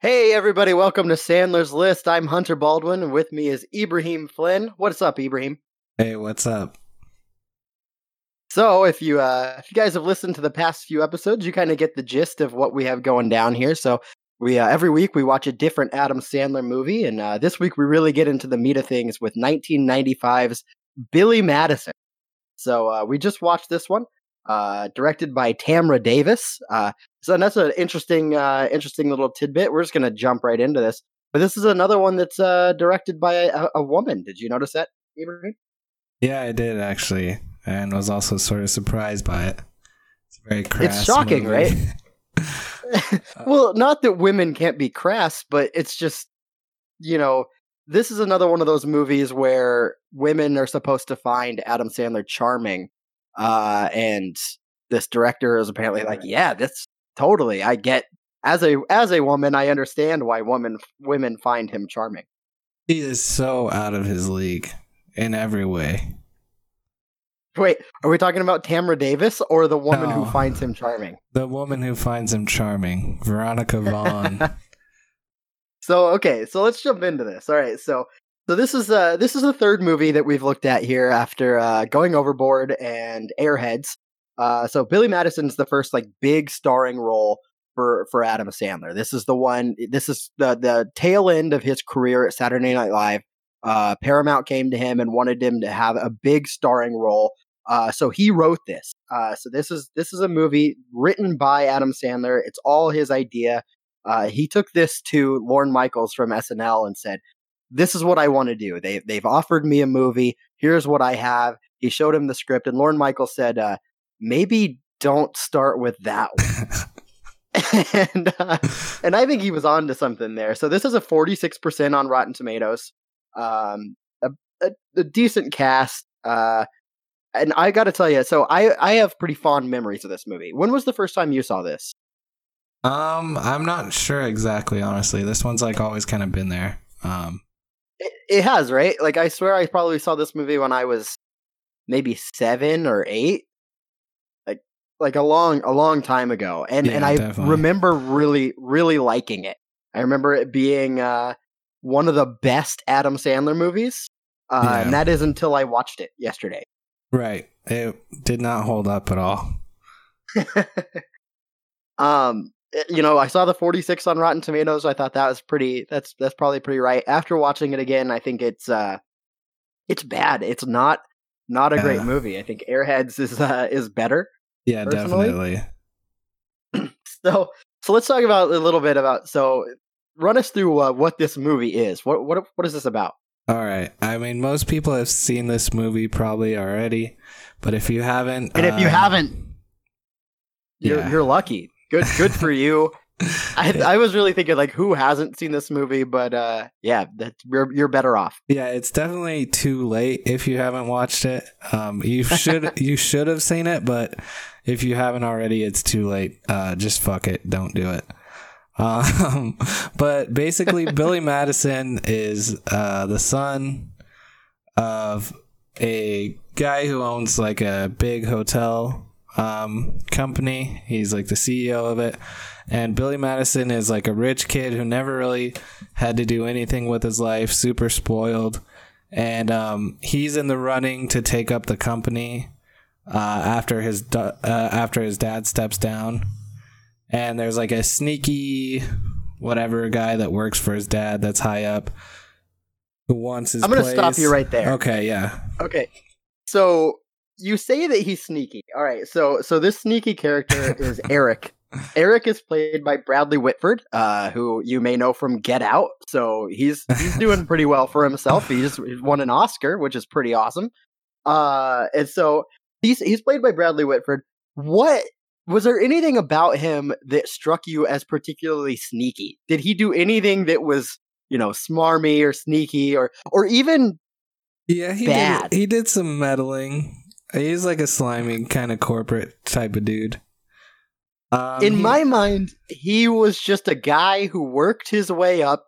Hey, everybody, welcome to Sandler's List. I'm Hunter Baldwin, and with me is Ibrahim Flynn. What's up, Ibrahim? Hey, what's up? So, if you uh, if you guys have listened to the past few episodes, you kind of get the gist of what we have going down here. So, we uh, every week we watch a different Adam Sandler movie, and uh, this week we really get into the meat of things with 1995's Billy Madison. So, uh, we just watched this one, uh, directed by Tamra Davis. Uh, so that's an interesting, uh, interesting little tidbit. We're just gonna jump right into this. But this is another one that's uh, directed by a, a woman. Did you notice that, Ibrahim? Yeah, I did actually, and was also sort of surprised by it. It's very crass. It's shocking, movie. right? well, not that women can't be crass, but it's just, you know, this is another one of those movies where women are supposed to find Adam Sandler charming, uh, and this director is apparently like, yeah, this totally. I get as a as a woman, I understand why women women find him charming. he is so out of his league in every way. Wait, are we talking about Tamra Davis or the woman No. who finds him charming? The woman who finds him charming, Veronica Vaughn. So okay, so let's jump into this. All right, so so this is uh this is the third movie that we've looked at here after uh, going overboard and Airheads. Uh, so Billy Madison's the first like big starring role for for Adam Sandler. This is the one. This is the the tail end of his career at Saturday Night Live. Uh, Paramount came to him and wanted him to have a big starring role. Uh, so he wrote this. Uh, so this is this is a movie written by Adam Sandler. It's all his idea. Uh, he took this to Lorne Michaels from SNL and said, "This is what I want to do. They they've offered me a movie. Here's what I have." He showed him the script, and Lorne Michaels said, uh, "Maybe don't start with that one." and uh, and I think he was on to something there. So this is a 46% on Rotten Tomatoes. Um, a, a, a decent cast. Uh, and I got to tell you, so I I have pretty fond memories of this movie. When was the first time you saw this? um, I'm not sure exactly, honestly. This one's like always kind of been there. Um, It, it has, right? Like I swear I probably saw this movie when I was maybe 7 or 8. Like like a long a long time ago. And and I definitely. remember really really liking it. I remember it being uh one of the best Adam Sandler movies. Uh, Yeah. and that is until I watched it yesterday. right. It did not hold up at all. um you know i saw the 46 on rotten tomatoes i thought that was pretty that's that's probably pretty right after watching it again i think it's uh it's bad it's not not a great movie i think airheads is uh is better Yeah, Personally? definitely. so so let's talk about a little bit about so run us through uh, what this movie is what what what is this about All right. I mean, most people have seen this movie probably already, but if you haven't, and if you um, haven't you're yeah. you're lucky good good for you I, I was really thinking like who hasn't seen this movie but uh yeah that you're you're better off yeah, it's definitely too late if you haven't watched it. Um, you should you should have seen it, but if you haven't already, it's too late. Uh, just fuck it, don't do it. Um, but basically, Billy Madison is uh, the son of a guy who owns like a big hotel um, company. He's like the CEO of it. And Billy Madison is like a rich kid who never really had to do anything with his life, super spoiled. And um, he's in the running to take up the company uh, after his uh, after his dad steps down. And there's like a sneaky whatever guy that works for his dad that's high up who wants his i'm gonna stop you right there Okay, yeah. Okay. So you say that he's sneaky. All right. So so this sneaky character is Eric. Eric is played by Bradley Whitford, uh, who you may know from Get Out. So he's he's doing pretty well for himself. He just won an Oscar, which is pretty awesome. Uh, and so he's he's played by Bradley Whitford. What was there anything about him that struck you as particularly sneaky? Did he do anything that was you know smarmy or sneaky or or even Yeah, he Bad. did he did some meddling. He's like a slimy kind of corporate type of dude. Um, in he- my mind, he was just a guy who worked his way up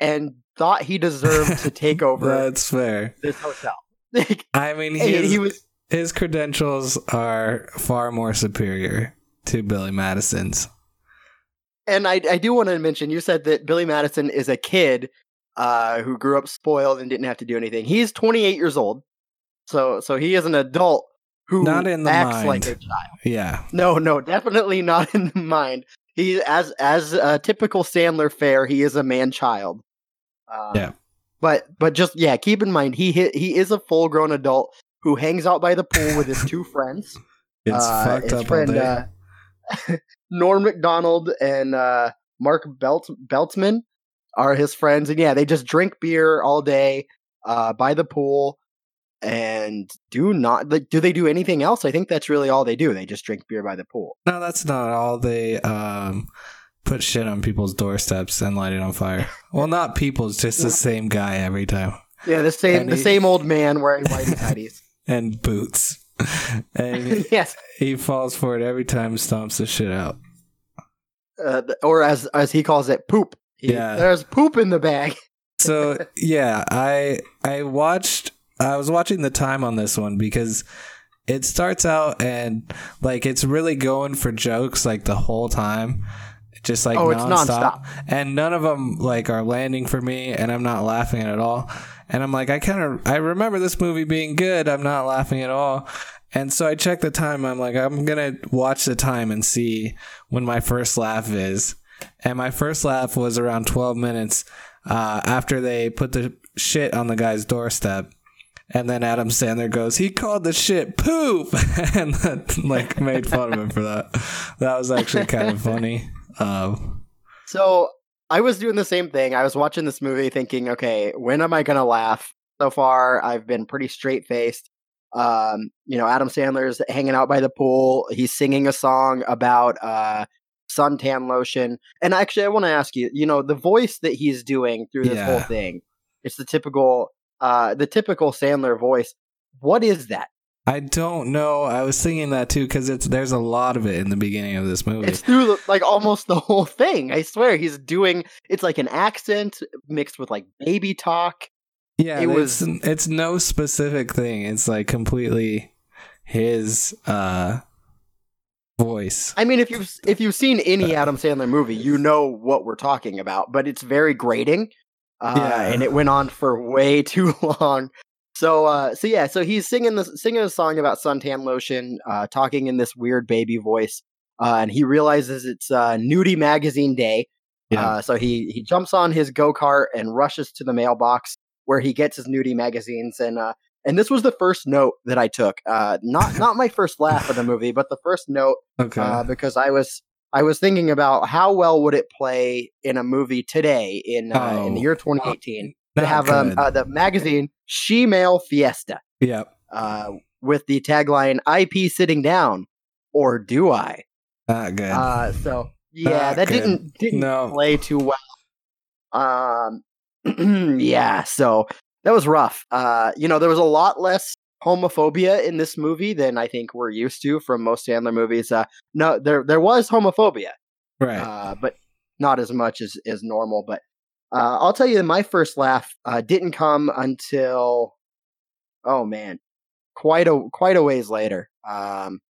and thought he deserved to take over That's fair. this hotel. Like, I mean, hey, his, he was his credentials are far more superior to Billy Madison's. and I, I do want to mention you said that Billy Madison is a kid uh, who grew up spoiled and didn't have to do anything. He's 28 years old, so so he is an adult who Not in the acts mind. like a child. Yeah. No, no, definitely not in the mind. He as as a typical Sandler fare, he is a man child. Um, Yeah. But but just yeah, keep in mind he he, he is a full grown adult who hangs out by the pool with his two friends. It's Uh, fucked his up friend, day. uh, Norm Macdonald and uh, Mark Belt Beltzman are his friends, and yeah, they just drink beer all day uh, by the pool, and do not like, do they do anything else? I think that's really all they do. They just drink beer by the pool. no, that's not all. They um put shit on people's doorsteps and light it on fire. Well, not people's, just the same guy every time. Yeah, the same And the he- same old man wearing white tighties. And boots. and yes, he falls for it every time, stomps the shit out. uh, or as as he calls it, poop. He- Yeah. there's poop in the bag. so yeah i i watched i was watching the time on this one because it starts out and like it's really going for jokes like the whole time. Just like Oh, it's nonstop. and none of them like are landing for me and i'm not laughing at all. And i'm like i kind of i remember this movie being good. I'm not laughing at all. And so i check the time. I'm like i'm gonna watch the time and see when my first laugh is. And my first laugh was around 12 minutes uh, after they put the shit on the guy's doorstep. And then Adam Sandler goes, he called the shit poop, and that, like made fun of him for that. That was actually kind of funny. Um, So I was doing the same thing. I was watching this movie thinking, okay, when am I gonna laugh? So far, I've been pretty straight faced. Um, you know, Adam Sandler's hanging out by the pool. He's singing a song about uh suntan lotion. And actually, I want to ask you, you know, the voice that he's doing through this whole thing, it's the typical, uh, the typical Sandler voice. What is that? I don't know. I was thinking that too because it's there's a lot of it in the beginning of this movie. It's through the, like almost the whole thing. I swear, he's doing. It's like an accent mixed with like baby talk. yeah, it it's, it's no specific thing. It's like completely his uh voice. I mean, if you've if you've seen any Adam Sandler movie, you know what we're talking about. But it's very grating, uh, Yeah. and it went on for way too long. So, uh, so yeah, so he's singing this singing a song about suntan lotion, uh, talking in this weird baby voice, uh, and he realizes it's uh, nudie magazine day. Yeah. Uh, so he he jumps on his go kart and rushes to the mailbox where he gets his nudie magazines and uh, and this was the first note that I took. Uh, not not my first laugh of the movie, but the first note Okay. uh, because I was I was thinking about how well would it play in a movie today in uh, in the Oh. year 2018 to have um, uh, the magazine She Male Fiesta yep. uh, with the tagline "IP sitting down or do I?" Not good. Uh, so yeah, Not that good. didn't didn't No. play too well. Um, yeah, so that was rough. Uh, you know, there was a lot less homophobia in this movie than I think we're used to from most Sandler movies. Uh, no, there there was homophobia, right. uh, but not as much as as normal. But uh, I'll tell you, my first laugh uh, didn't come until oh man, quite a quite a ways later. Um,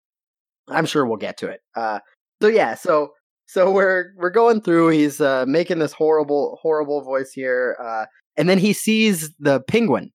I'm sure we'll get to it. Uh, so yeah, so so we're we're going through. He's uh, making this horrible horrible voice here, uh, and then he sees the penguin.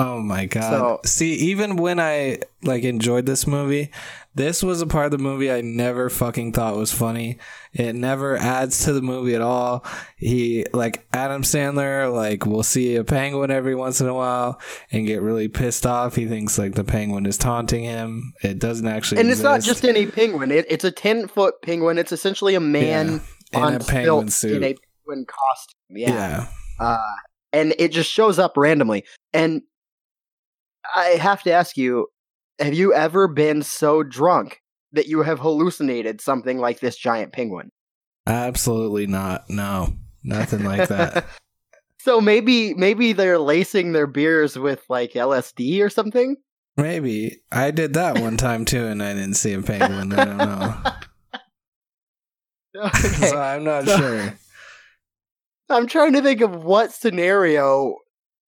Oh my god. So- See, even when I like enjoyed this movie, this was a part of the movie I never fucking thought was funny. It never adds to the movie at all. He like Adam Sandler like will see a penguin every once in a while and get really pissed off. He thinks like the penguin is taunting him. It doesn't actually And it's not just any penguin; it, it's a ten foot penguin. It's essentially a man in on a penguin suit. in a penguin costume. Yeah. yeah. uh, and it just shows up randomly. And I have to ask you: Have you ever been so drunk that you have hallucinated something like this giant penguin? Absolutely not. No. Nothing like that. so maybe maybe they're lacing their beers with like LSD or something. Maybe. I did that one time too and I didn't see a penguin. I don't know. okay. So I'm not So- sure. I'm trying to think of what scenario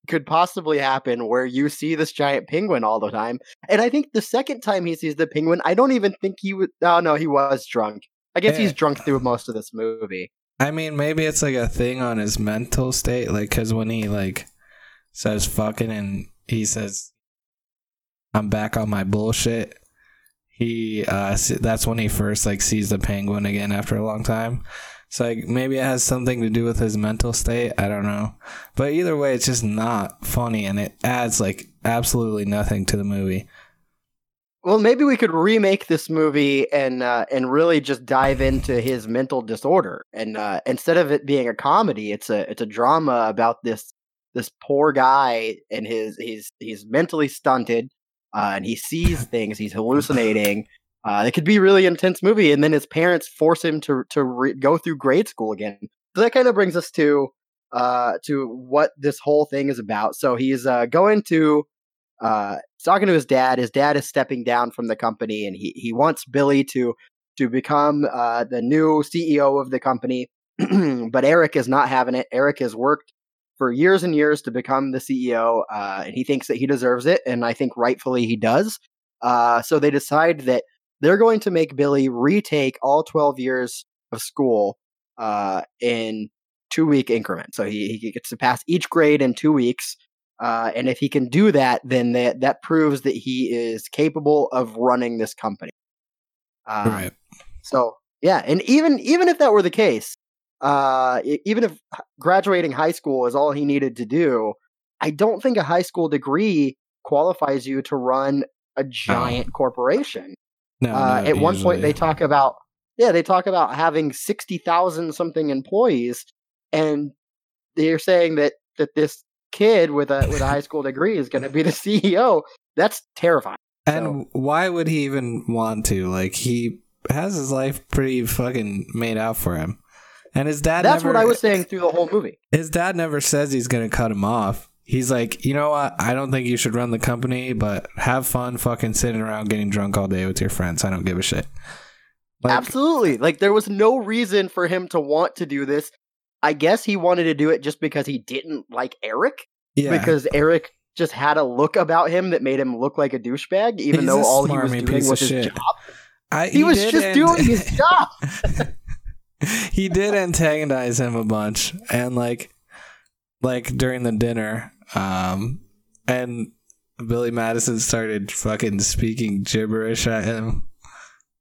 could possibly happen where you see this giant penguin all the time. And I think the second time he sees the penguin, I don't even think he would. Oh no, he was drunk. I guess Yeah. he's drunk through most of this movie. I mean, maybe it's like a thing on his mental state, like because when he like says fucking and he says, "I'm back on my bullshit." He uh, that's when he first like sees the penguin again after a long time. So like maybe it has something to do with his mental state. I don't know, but either way, it's just not funny, and it adds like absolutely nothing to the movie. Well, maybe we could remake this movie and uh, and really just dive into his mental disorder. And uh, instead of it being a comedy, it's a it's a drama about this this poor guy and his he's he's mentally stunted uh, and he sees things. He's hallucinating. Uh, it could be really intense movie, and then his parents force him to to re- go through grade school again. So that kind of brings us to uh, to what this whole thing is about. So he's uh, going to uh, talking to his dad. His dad is stepping down from the company, and he he wants Billy to to become uh, the new CEO of the company. but Eric is not having it. Eric has worked for years and years to become the CEO, uh, and he thinks that he deserves it, and I think rightfully he does. Uh, so they decide that they're going to make Billy retake all 12 years of school uh, in two week increments. So he, he gets to pass each grade in two weeks. Uh, and if he can do that, then that, that proves that he is capable of running this company. Uh, right. So yeah, and even even if that were the case, uh, even if graduating high school is all he needed to do, I don't think a high school degree qualifies you to run a giant corporation. No, Uh, at one point, they talk about yeah, they talk about having sixty thousand something employees, and they're saying that that this kid with a with a high school degree is going to be the CEO. That's terrifying. And why would he even want to? Like he has his life pretty fucking made out for him. And his dad That's never, what I was saying through the whole movie. His dad never says he's going to cut him off. He's like, "You know what? I don't think you should run the company, but have fun fucking sitting around getting drunk all day with your friends. I don't give a shit." Like, Absolutely. Like there was no reason for him to want to do this. I guess he wanted to do it just because he didn't like Eric yeah. because Eric just had a look about him that made him look like a douchebag even He's though all he was doing was his shit. job. I, He, was just doing his job. he did antagonize him a bunch and like like during the dinner um and billy madison started fucking speaking gibberish at him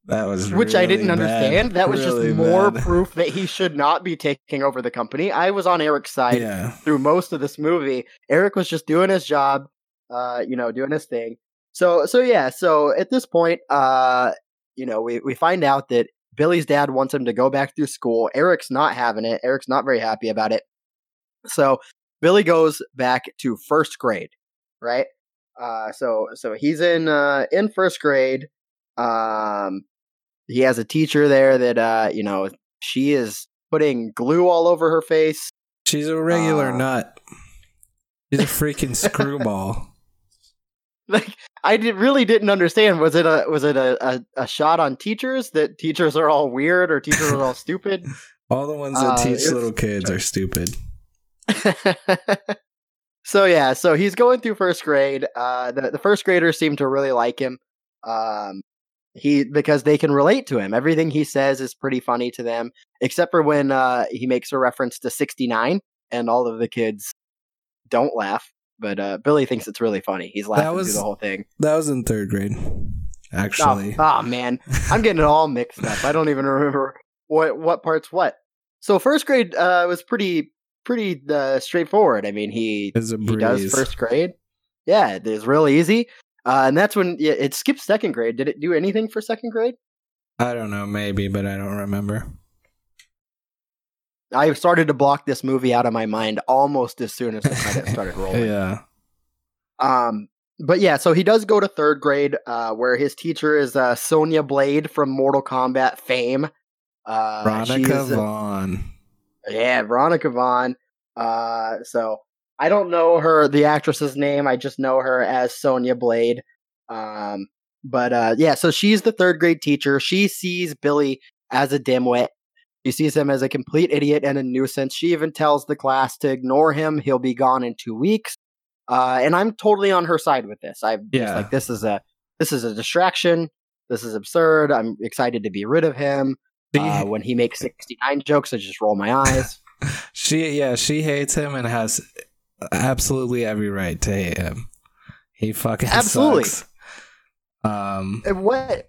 that was Which I didn't bad. understand. That was Really just more bad. proof that he should not be taking over the company. I was on Eric's side yeah through most of this movie. Eric was just doing his job, uh, you know, doing his thing. So so yeah, so at this point, uh, you know, we, we find out that Billy's dad wants him to go back through school. Eric's not having it. Eric's not very happy about it. So Billy goes back to first grade, right? Uh, so so he's in uh, in first grade. Um, he has a teacher there that uh, you know she is putting glue all over her face. she's a regular Uh, nut she's a freaking screwball like I did, really didn't understand. Was it a was it a, a, a shot on teachers that teachers are all weird or teachers are all stupid? all the ones that Uh, teach little kids are stupid so yeah, so he's going through first grade. Uh, the the first graders seem to really like him. Um, he because they can relate to him. Everything he says is pretty funny to them, except for when uh, he makes a reference to sixty nine, and all of the kids don't laugh. But uh, Billy thinks it's really funny. He's laughing was- through the whole thing. that was in third grade Oh, actually oh man, I'm getting it all mixed up. I don't even remember what what parts what. So first grade uh, was pretty pretty uh, straightforward. I mean, he he does first grade. Yeah, it is real easy. Uh, and that's when yeah, it skips second grade. Did it do anything for second grade? i don't know maybe but i don't remember I started to block this movie out of my mind almost as soon as the credits started rolling. yeah Um, but yeah, so he does go to third grade, uh, where his teacher is uh, Sonya Blade from Mortal Kombat fame. Uh, veronica she's- vaughn Yeah, Veronica Vaughn. Uh, so I don't know her, the actress's name. I just know her as Sonya Blade. Um, but uh, yeah, so she's the third grade teacher. She sees Billy as a dimwit. She sees him as a complete idiot and a nuisance. She even tells the class to ignore him. He'll be gone in two weeks. Uh, and I'm totally on her side with this. I'm just Yeah. like, this is a this is a distraction. This is absurd. I'm excited to be rid of him. Uh, when he makes 69 jokes, I just roll my eyes. she yeah, she hates him and has absolutely every right to hate him. He fucking Absolutely. sucks. Um And what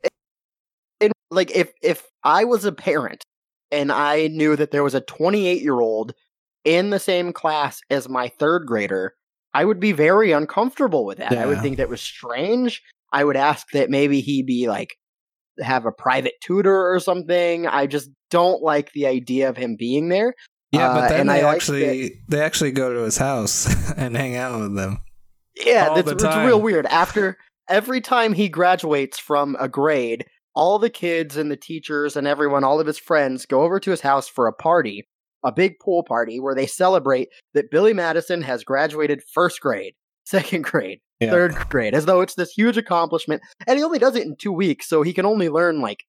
and like if if I was a parent and I knew that there was a 28 year old in the same class as my third grader, I would be very uncomfortable with that. I would think that was strange. I would ask that maybe he be like have a private tutor or something. I just don't like the idea of him being there. yeah, Uh, but then and they I actually they actually go to his house and hang out with them. Yeah, that's it's real weird. After every time he graduates from a grade, all the kids and the teachers and everyone, all of his friends, go over to his house for a party, a big pool party where they celebrate that Billy Madison has graduated first grade, second grade, Yeah. third grade, as though it's this huge accomplishment. And he only does it in two weeks, so he can only learn like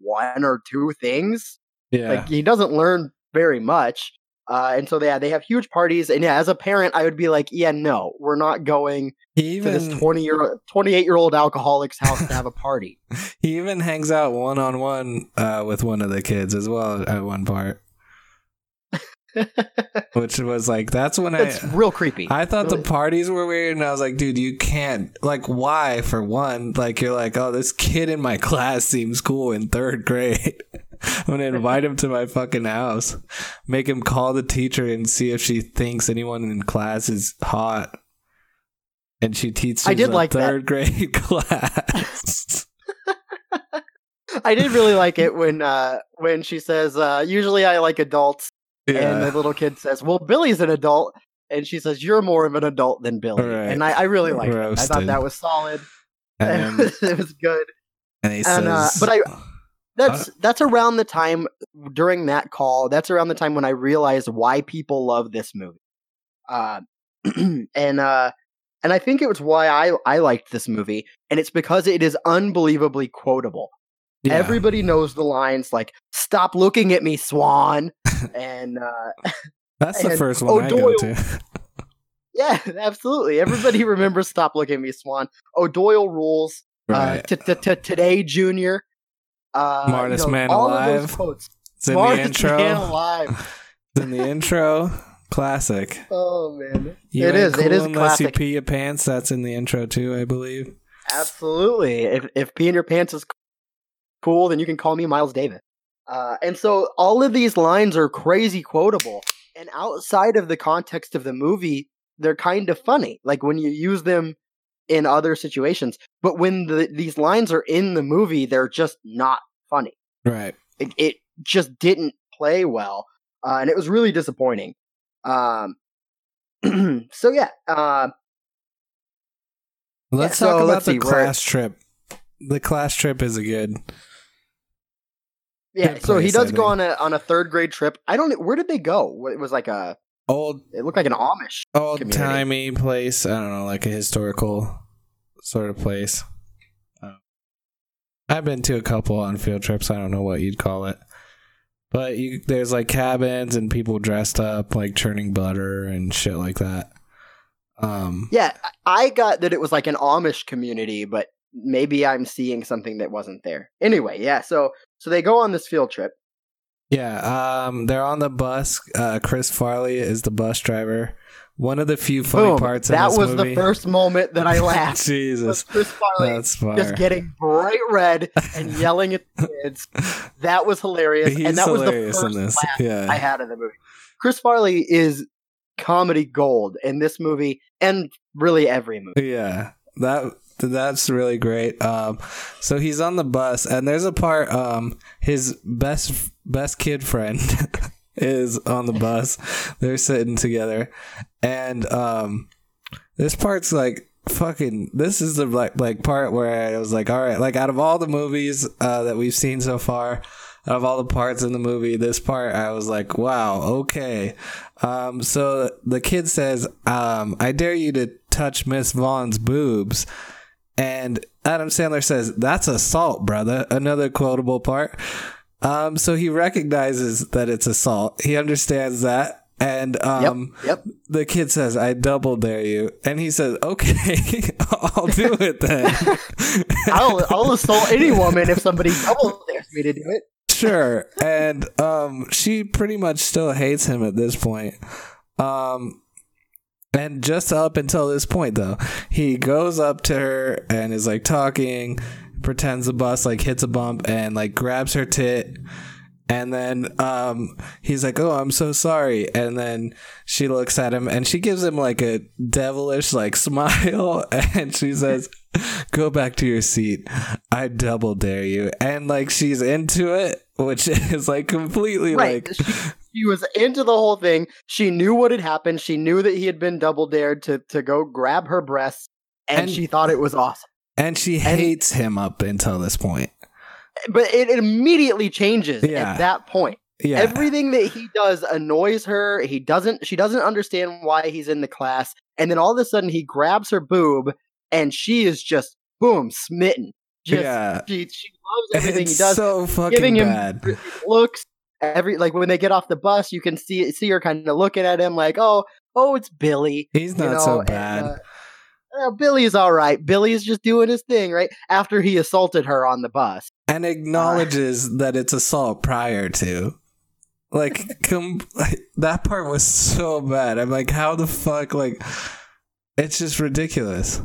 one or two things. Yeah. Like he doesn't learn very much. Uh, and so yeah, they have huge parties. And yeah, as a parent, I would be like, yeah, no, we're not going he to this 20 year 28 year old alcoholic's house to have a party. he even hangs out one on one uh with one of the kids as well at one part. Which was like that's when It's I real creepy. I thought Really. the parties were weird, and I was like, dude, you can't. Like, why? For one, like, you're like, oh, this kid in my class seems cool in third grade. I'm gonna invite him to my fucking house, make him call the teacher and see if she thinks anyone in class is hot. And she teaches I did a like that. third grade class. I did really like it when uh when she says, uh usually I like adults and the little kid says, Well, Billy's an adult and she says, You're more of an adult than Billy. Right. And I, I really liked it. I thought that was solid. and, then, it was good. and he And, says, uh, but I- That's that's around the time during that call. That's around the time when I realized why people love this movie. Uh, and uh, and I think it was why I I liked this movie, and it's because it is unbelievably quotable. Yeah. Everybody knows the lines like "Stop looking at me, Swan," and uh, that's the and first one I go to. yeah, absolutely. Everybody remembers "Stop looking at me, Swan." O'Doyle rules. Uh, Right. today, Junior. Uh, you Smartest know, man all alive. It's in the Smartest intro. man alive. It's in the intro. Classic. Oh man, You it is. Cool it is unless you classic. pee your pants. That's in the intro too, I believe. Absolutely. If if pee in your pants is cool, then you can call me Miles Davis. Uh, and so all of these lines are crazy quotable, and outside of the context of the movie, they're kind of funny. Like when you use them in other situations, but when the, these lines are in the movie, they're just not funny. Right. It, it just didn't play well, uh, and it was really disappointing. Um, so yeah, uh, Let's so talk about let's the see, we're- class trip. The class trip is a good. Yeah, so he does go on a on a third grade trip. I don't. know Where did they go? It was like a. Old It looked like an Amish. old timey place. I don't know, like a historical sort of place. Uh, I've been to a couple on field trips. I don't know what you'd call it, but you there's like cabins and people dressed up like churning butter and shit like that. Um, Yeah, I got that it was like an Amish community, but maybe I'm seeing something that wasn't there. Anyway, yeah. So so they go on this field trip. Yeah, um, they're on the bus. Uh, Chris Farley is the bus driver. One of the few funny Boom. parts That was movie. the first moment that I laughed. Jesus, Chris Farley that's fire. just getting bright red and yelling at the kids. That was hilarious, He's and that was the first in this. laugh Yeah, I had in the movie. Chris Farley is comedy gold in this movie and really every movie. Yeah, that that's really great. Um, so he's on the bus, and there's a part. Um, his best best kid friend is on the bus. They're sitting together, and um, this part's like fucking. This is the like like part where I was like, all right, like out of all the movies uh, that we've seen so far. Out of all the parts in the movie, this part I was like, "Wow, okay." Um, so the kid says, um, "I dare you to touch Miss Vaughn's boobs," and Adam Sandler says, "That's assault, brother." Another quotable part. Um, so he recognizes that it's assault. He understands that, and um, Yep. the kid says, "I double dare you," and he says, "Okay, I'll do it then." I'll, I'll assault any woman if somebody double dares me to do it. sure. And um, she pretty much still hates him at this point. Um, and just up until this point, though, he goes up to her and is like talking, pretends the bus like hits a bump and like grabs her tit. And then um, he's like, "Oh, I'm so sorry." And then she looks at him and she gives him like a devilish like smile, and she says, "Go back to your seat. I double dare you." And like she's into it, which is like completely right. like She, she was into the whole thing. She knew what had happened. She knew that he had been double dared to to go grab her breasts, and, And- she thought it was awesome. and she And- hates him up until this point. But it, immediately changes Yeah. at that point. Yeah. Everything that he does annoys her. He doesn't. She doesn't understand why he's in the class. And then all of a sudden, he grabs her boob, and she is just boom smitten. Just yeah. she she loves everything it's he does. so fucking giving him bad. looks every like when they get off the bus, you can see see her kind of looking at him like, oh, oh, it's Billy. He's you not know, so and, bad. uh, uh, Billy's all right. Billy's just doing his thing, right? After he assaulted her on the bus. and acknowledges that it's assault prior to. Like, com- like, that part was so bad. I'm like, how the fuck? Like, it's just ridiculous.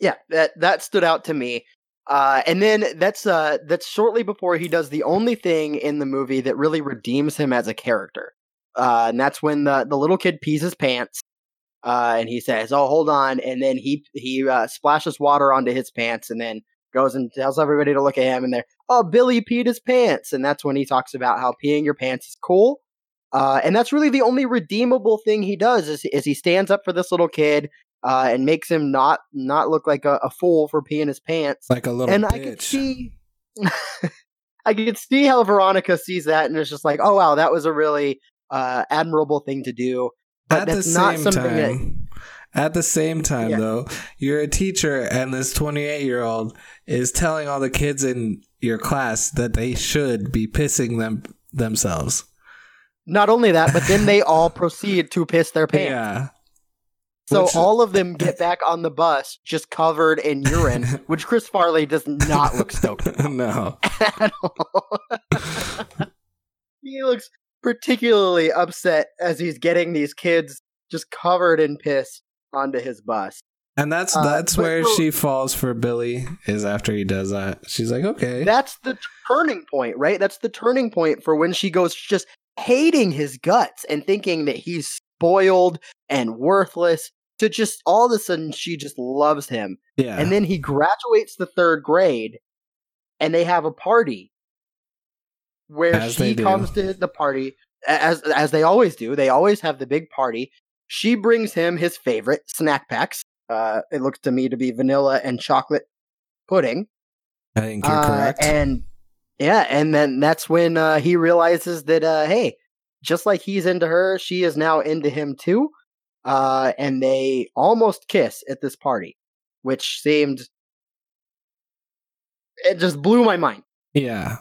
Yeah, that that stood out to me. Uh, and then that's uh that's shortly before he does the only thing in the movie that really redeems him as a character. Uh, and that's when the the little kid pees his pants. Uh, and he says, "Oh, hold on," and then he he uh, splashes water onto his pants, and then goes and tells everybody to look at him, and they're, "Oh, Billy peed his pants," and that's when he talks about how peeing your pants is cool. Uh, and that's really the only redeemable thing he does is, is he stands up for this little kid uh, and makes him not not look like a, a fool for peeing his pants. Like a little and bitch. I could see, I could see how Veronica sees that, and it's just like, oh wow, that was a really uh, admirable thing to do. But At the that's not same something that time, at the same time, Yeah. though, you're a teacher, and this 28 year old is telling all the kids in your class that they should be pissing them themselves. Not only that, but then they all proceed to piss their pants. Yeah. So all of them get back on the bus just covered in urine, which Chris Farley does not look stoked about no. at all. he looks particularly upset as he's getting these kids just covered in piss onto his bus. And that's Uh, that's but where so- she falls for Billy is after he does that. She's like, okay. That's the turning point, right? That's the turning point for when she goes just hating his guts and thinking that he's spoiled and worthless to just all of a sudden she just loves him. yeah. And then he graduates the third grade and they have a party where As she comes to the party as as they always do. They always have the big party. She brings him his favorite snack packs. Uh, it looks to me to be vanilla and chocolate pudding. I think you're Uh, correct. And yeah, and then that's when uh, he realizes that uh, hey, just like he's into her, she is now into him too. Uh, and they almost kiss at this party, which seemed it just blew my mind. yeah.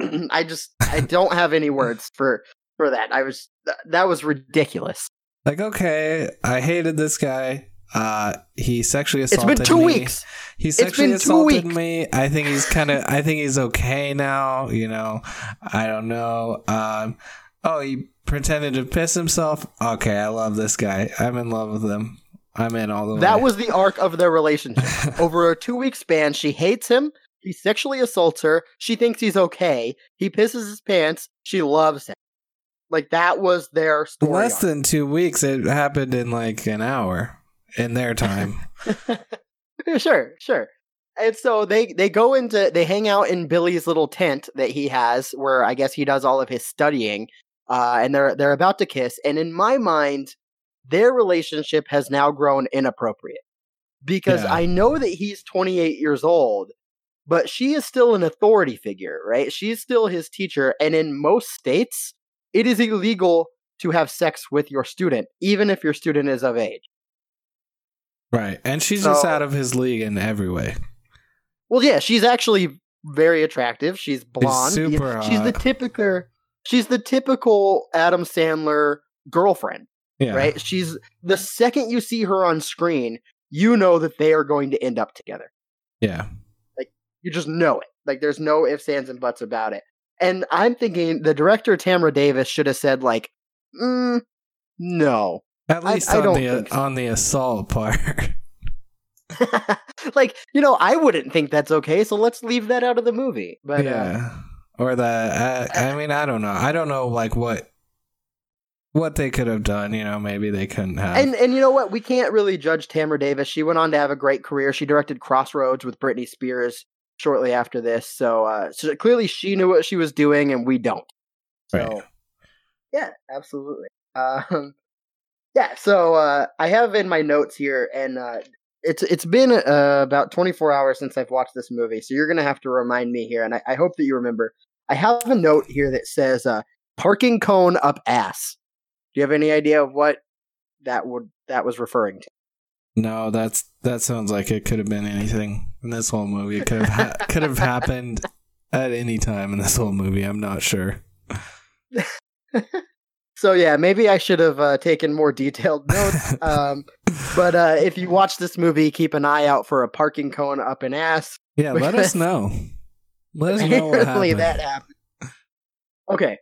I just I don't have any words for for that. I was th- that was ridiculous. Like, okay, I hated this guy. Uh he sexually It's assaulted been two me. weeks. He sexually been two assaulted weeks. me. I think he's kind of. I think he's okay now. You know, I don't know. Um, oh, he pretended to piss himself. Okay, I love this guy. I'm in love with him. I'm in all the way. That was the arc of their relationship. Over a two week span, she hates him. He sexually assaults her. She thinks he's okay. He pisses his pants. She loves him. Like that was their story. less arc. than two weeks. It happened in like an hour in their time. sure, sure. And so they they go into they hang out in Billy's little tent that he has, where I guess he does all of his studying. Uh, and they're they're about to kiss, and in my mind, their relationship has now grown inappropriate because Yeah. I know that he's 28 years old, but she is still an authority figure, right? She's still his teacher, and in most states, it is illegal to have sex with your student, even if your student is of age. Right, and she's just out of his league in every way. Well, yeah, she's actually very attractive. She's blonde. You- super she's the typical. She's the typical Adam Sandler girlfriend, Yeah, right? She's the second you see her on screen, you know that they are going to end up together. Yeah, Like You just know it. Like there's no ifs, ands, and buts about it. And I'm thinking the director Tamra Davis should have said like, mm, no. At least I on don't the so. on the assault part. like you know, I wouldn't think that's okay. So let's leave that out of the movie. But uh, yeah. Or the uh, I mean I don't know. I don't know like what what they could have done, you know, maybe they couldn't have. And and you know what? We can't really judge Tamara Davis. She went on to have a great career. She directed Crossroads with Britney Spears shortly after this. So uh so clearly she knew what she was doing and we don't. So Right. yeah, absolutely. Um yeah, so uh I have in my notes here and uh it's it's been uh, about 24 hours since I've watched this movie, so you're gonna have to remind me here, and I, I hope that you remember. I have a note here that says uh, "parking cone up ass." Do you have any idea of what that would that was referring to? no, that's that sounds like it could have been anything in this whole movie. It could have ha- could have happened at any time in this whole movie. I'm not sure. So yeah, maybe I should have uh, taken more detailed notes. um, but uh, if you watch this movie, keep an eye out for a parking cone up an ass. yeah, let us know. Let us know what happened. that happened. Okay.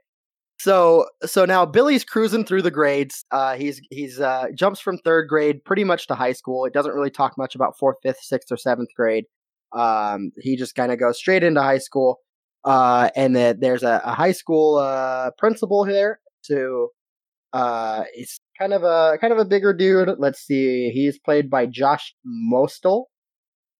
So so now Billy's cruising through the grades. Uh, he's he's uh, jumps from third grade pretty much to high school. It doesn't really talk much about fourth, fifth, sixth, or seventh grade. Um, he just kind of goes straight into high school. Uh, and then there's a, a high school uh, principal here. To uh, he's kind of a kind of a bigger dude. Let's see. He's played by Josh Mostel.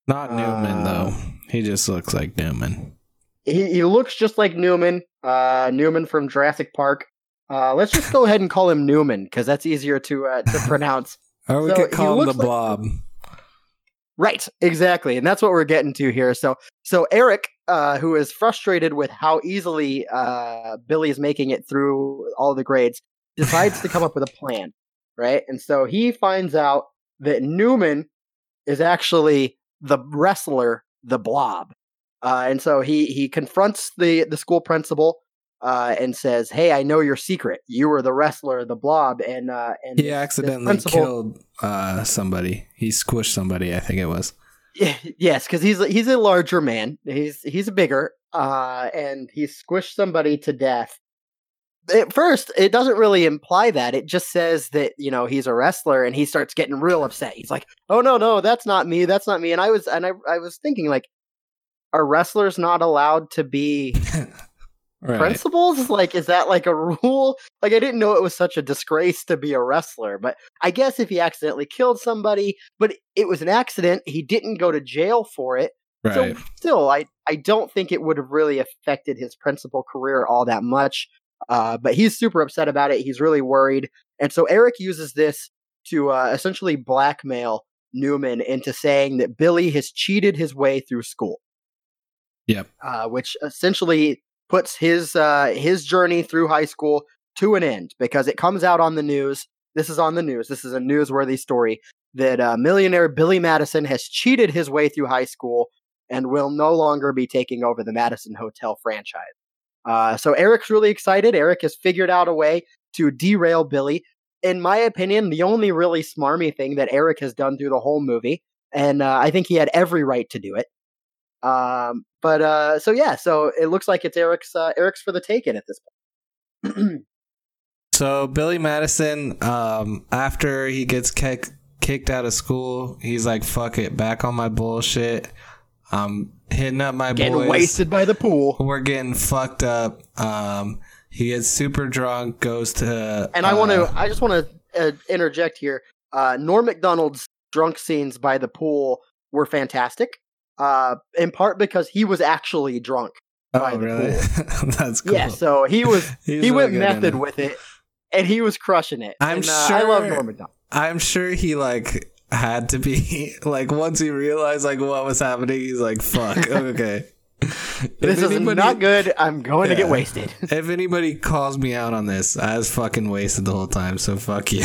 Not Newman Uh, though. He just looks like Newman. he, he looks just like Newman, uh, Newman from Jurassic Park. Uh, let's just go ahead and call him Newman because that's easier to uh, to pronounce. Or we So could call him the looks like- Blob. Right, exactly, and that's what we're getting to here. So, so Eric, uh, who is frustrated with how easily uh, Billy is making it through all the grades, decides to come up with a plan, right? And so he finds out that Newman is actually the wrestler, the Blob, uh, and so he he confronts the the school principal. Uh, and says, "Hey, I know your secret. You were the wrestler, the Blob, and uh, and He accidentally killed uh, somebody. He squished somebody. I think it was. Yes, because he's he's a larger man. He's he's bigger, uh, and he squished somebody to death. At first, it doesn't really imply that. It just says that you know he's a wrestler, and he starts getting real upset. He's like, "Oh no, no, that's not me. That's not me." And I was and I I was thinking like, are wrestlers not allowed to be Right. principals? Like, is that like a rule? Like, I didn't know it was such a disgrace to be a wrestler, but I guess if he accidentally killed somebody, but it was an accident, he didn't go to jail for it. Right. So, still, I, I don't think it would have really affected his principal career all that much. Uh, but he's super upset about it. He's really worried. And so Eric uses this to uh, essentially blackmail Newman into saying that Billy has cheated his way through school. Yep. Uh, which essentially puts his uh, his journey through high school to an end because it comes out on the news. This is on the news. This is a newsworthy story that uh, millionaire Billy Madison has cheated his way through high school and will no longer be taking over the Madison Hotel franchise. Uh, so Eric's really excited. Eric has figured out a way to derail Billy. In my opinion, the only really smarmy thing that Eric has done through the whole movie, and uh, I think he had every right to do it. Um, but uh, so yeah, so it looks like it's Eric's uh, Eric's for the taking at this point. So Billy Madison, um, after he gets kick, kicked out of school, he's like, "Fuck it, back on my bullshit. I'm hitting up my Getting boys. wasted by the pool. We're getting fucked up." Um, he gets super drunk, goes to, And I want to, uh, I just want to uh, interject here. Uh, Norm Macdonald's drunk scenes by the pool were fantastic. Uh, in part because he was actually drunk. Oh, really? That's cool. Yeah, so he was he really went method it. with it, and he was crushing it. I'm and, uh, I love sure- Norm Macdonald. I'm sure he like had to be like once he realized like what was happening, he's like, "Fuck, okay." If This is anybody- not good. I'm going to get wasted. If anybody calls me out on this, I was fucking wasted the whole time, so fuck you.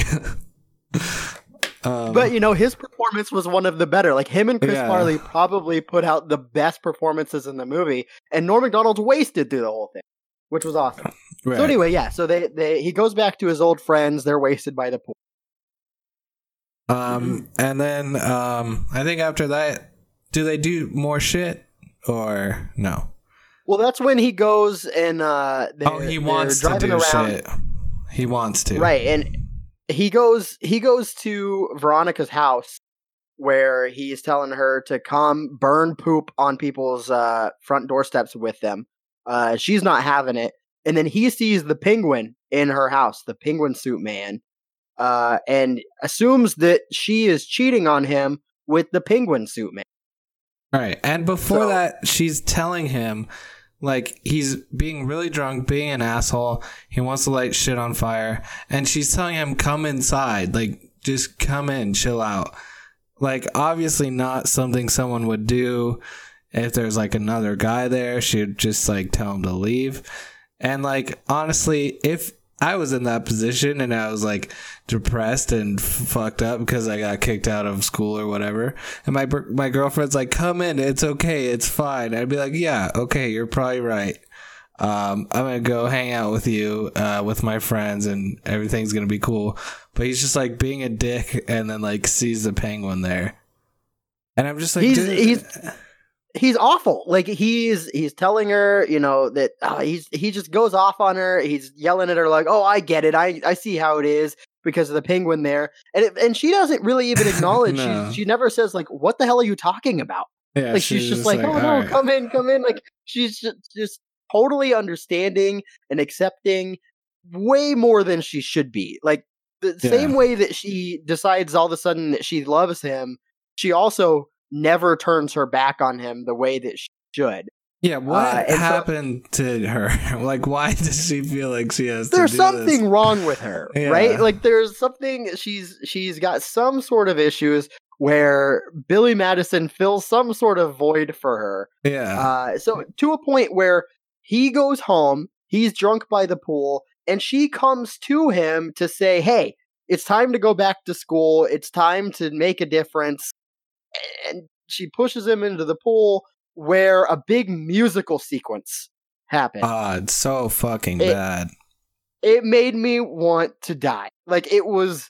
Um, But you know, his performance was one of the better. Like him and Chris Yeah. Farley probably put out the best performances in the movie, and Norm Macdonald's wasted through the whole thing, which was awesome. right. So anyway, yeah. So they, they he goes back to his old friends. They're wasted by the pool. um, and then um, I think after that, do they do more shit or no? Well, that's when he goes and uh, oh, he wants to do around. shit. He wants to, right? And he goes he goes to Veronica's house where he's telling her to come burn poop on people's uh, front doorsteps with them. Uh, she's not having it, and then he sees the penguin in her house, the penguin suit man, uh, and assumes that she is cheating on him with the penguin suit man. Right. And before so, that, she's telling him, like, he's being really drunk, being an asshole. He wants to light shit on fire. And she's telling him, come inside. Like, just come in, chill out. Like, obviously, not something someone would do if there's like another guy there. She'd just like tell him to leave. And like, honestly, if I was in that position and I was like depressed and fucked up because I got kicked out of school or whatever. And my my girlfriend's like, "Come in, it's okay, it's fine." I'd be like, "Yeah, okay, you're probably right. Um, I'm gonna go hang out with you uh, with my friends, and everything's gonna be cool." But he's just like being a dick, and then like sees the penguin there, and I'm just like, he's he's he's awful. Like he's he's telling her, you know, that uh, he's he just goes off on her. He's yelling at her like, "Oh, I get it. I I see how it is because of the penguin there." And it, and she doesn't really even acknowledge. no. She she never says like, "What the hell are you talking about?" Yeah, like she's, she's just, like, like, "Oh no, right. come in, come in." Like she's just just totally understanding and accepting way more than she should be. Like the yeah. same way that she decides all of a sudden that she loves him, she also never turns her back on him the way that she should. Yeah, what uh, happened so, to her? like, why does she feel like she has? There's something this? wrong with her, yeah. right? Like, there's something she's she's got some sort of issues where Billy Madison fills some sort of void for her. Yeah. Uh, so to a point where he goes home, he's drunk by the pool, and she comes to him to say, "Hey, it's time to go back to school. It's time to make a difference and she pushes him into the pool where a big musical sequence happened. Ah, it's so fucking it, bad. It made me want to die. Like it was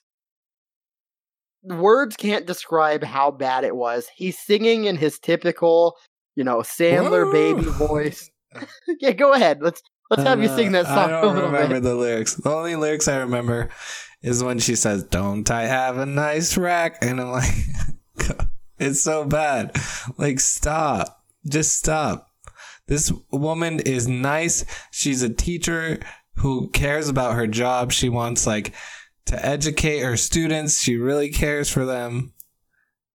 words can't describe how bad it was. He's singing in his typical, you know, Sandler Whoa. baby voice. yeah, go ahead. Let's let's have uh, you sing that song. I don't remember bit. the lyrics. The only lyrics I remember is when she says, "Don't I have a nice rack?" and I'm like, It's so bad. Like, stop. Just stop. This woman is nice. She's a teacher who cares about her job. She wants, like, to educate her students. She really cares for them.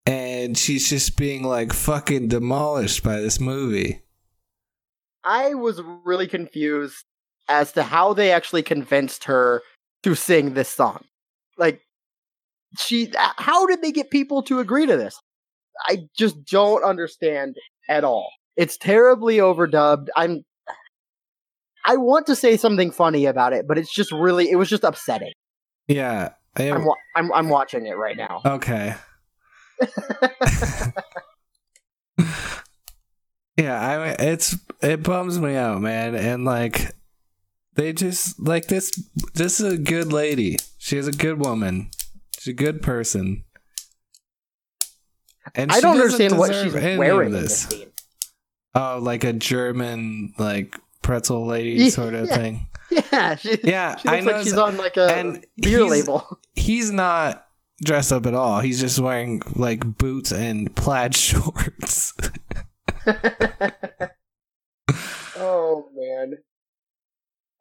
And she's just being, like, fucking demolished by this movie. I was really confused as to how they actually convinced her to sing this song. Like, she, how did they get people to agree to this? I just don't understand at all. It's terribly overdubbed. I'm I want to say something funny about it, but it's just really it was just upsetting. Yeah. I am... I'm, I'm I'm watching it right now. Okay. yeah, I it's it bums me out, man, and like they just like this this is a good lady. She's a good woman. She's a good person. And I don't understand what she's wearing this. in this scene. Oh, like a German like pretzel lady yeah, sort of yeah. thing. Yeah, she, yeah. She looks I know like she's on like a and beer he's, label. He's not dressed up at all. He's just wearing like boots and plaid shorts. oh man.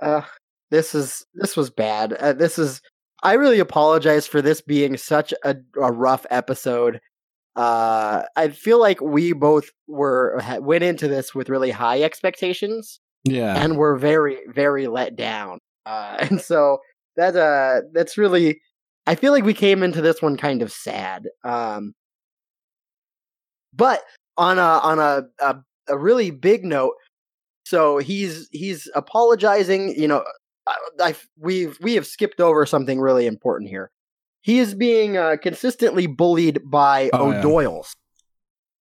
Uh this is this was bad. Uh, this is I really apologize for this being such a, a rough episode uh, I feel like we both were went into this with really high expectations. Yeah, and we're very very let down. Uh, and so that uh that's really I feel like we came into this one kind of sad. Um, but on a on a, a a really big note, so he's he's apologizing. You know, I, I we've we have skipped over something really important here he is being uh, consistently bullied by oh, O'Doyle's.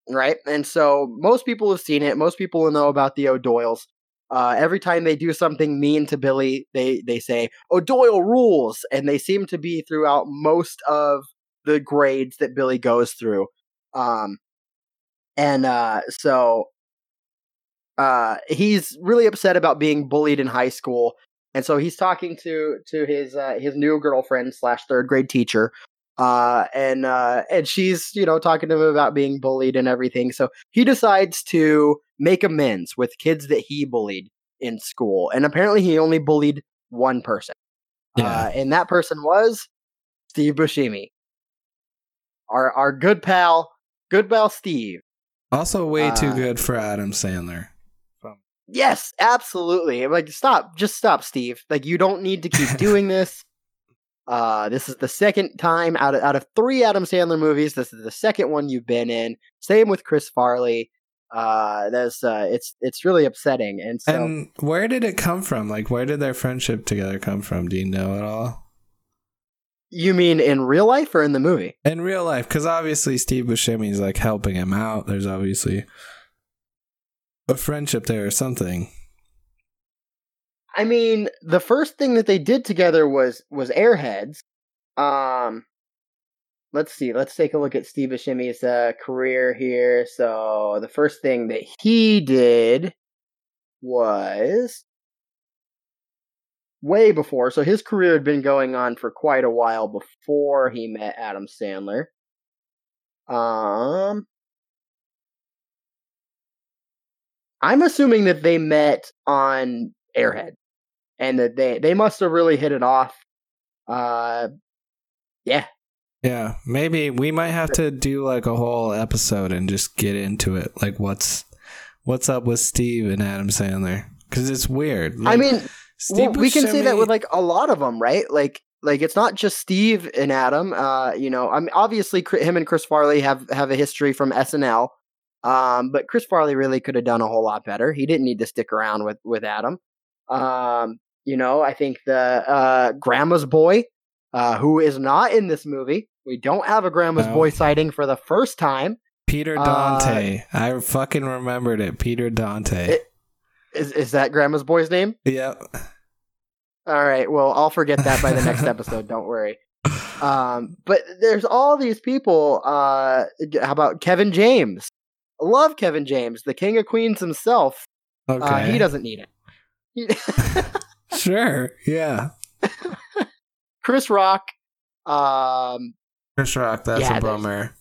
Yeah. Right? And so most people have seen it. Most people will know about the O'Doyles. Uh, every time they do something mean to Billy, they, they say, O'Doyle rules. And they seem to be throughout most of the grades that Billy goes through. Um, and uh, so uh, he's really upset about being bullied in high school, and so he's talking to to his uh, his new girlfriend slash third grade teacher, uh, and uh, and she's you know talking to him about being bullied and everything. So he decides to make amends with kids that he bullied in school, and apparently he only bullied one person, Yeah. uh, and that person was Steve Buscemi, our our good pal, good pal Steve. Also, way too uh, good for Adam Sandler. Yes, absolutely. I'm like, stop, just stop, Steve. Like, you don't need to keep doing this. Uh, this is the second time out of out of three Adam Sandler movies. This is the second one you've been in. Same with Chris Farley. Uh, that's uh, it's it's really upsetting. And so, And where did it come from? Like, where did their friendship together come from? Do you know at all? you mean in real life or in the movie? In real life, because obviously Steve Buscemi is like helping him out. There's obviously a friendship there or something. I mean, the first thing that they did together was was Airheads. Um, let's see. Let's take a look at Steve Buscemi's uh, career here. So the first thing that he did was way before. So his career had been going on for quite a while before he met Adam Sandler. Um, I'm assuming that they met on Airhead, and that they they must have really hit it off. Uh, yeah, Yeah, maybe we might have to do like a whole episode and just get into it. Like, what's what's up with Steve and Adam Sandler? Because it's weird. I mean, Steve well, we can say that with like a lot of them, right? Like, like it's not just Steve and Adam. Uh, you know, I mean, obviously, him and Chris Farley have have a history from SNL. Um, but Chris Farley really could have done a whole lot better. He didn't need to stick around with with Adam. Um, you know, I think the uh, Grandma's Boy, uh, who is not in this movie. We don't have a Grandma's No. Boy sighting for the first time. Peter uh, Dante. I fucking remembered it. Peter Dante. It- Is is that Grandma's Boy's name? yep. All right. Well, I'll forget that by the next episode. Don't worry. Um, but there's all these people. Uh, how about Kevin James? I love Kevin James, the King of Queens himself. Okay. Uh, he doesn't need it. Sure. Yeah. Chris Rock. Um, Chris Rock. That's Yeah, a bummer.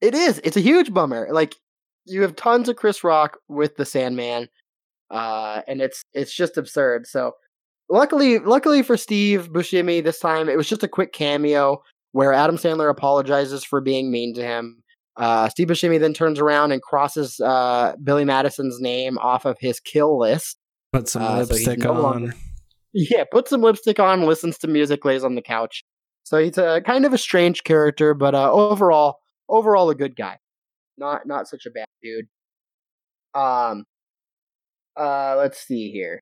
it is. It's a huge bummer. Like you have tons of Chris Rock with the Sandman, uh, and it's it's just absurd. So luckily, luckily for Steve Buscemi, this time it was just a quick cameo where Adam Sandler apologizes for being mean to him. Uh, Steve Buscemi then turns around and crosses uh, Billy Madison's name off of his kill list. Put some Uh, so lipstick no on. longer- Yeah, puts some lipstick on, listens to music, lays on the couch. So he's a kind of a strange character, but uh, overall, overall a good guy. Not not such a bad dude. Um, uh, let's see here.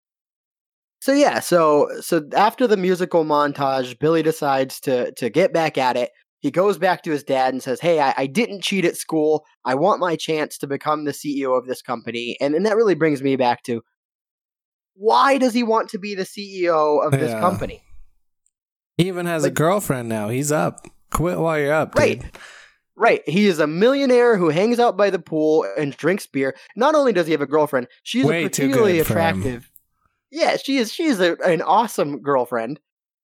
So yeah, so so after the musical montage, Billy decides to to get back at it. He goes back to his dad and says, "Hey, I, I didn't cheat at school. I want my chance to become the CEO of this company." And and that really brings me back to why does he want to be the CEO of this company? He even has a girlfriend now. He's up. Quit while you're up, Right. dude. Right. He is a millionaire who hangs out by the pool and drinks beer. Not only does he have a girlfriend, she's Way a particularly good for him. attractive. Yeah, she is. She is a, an awesome girlfriend.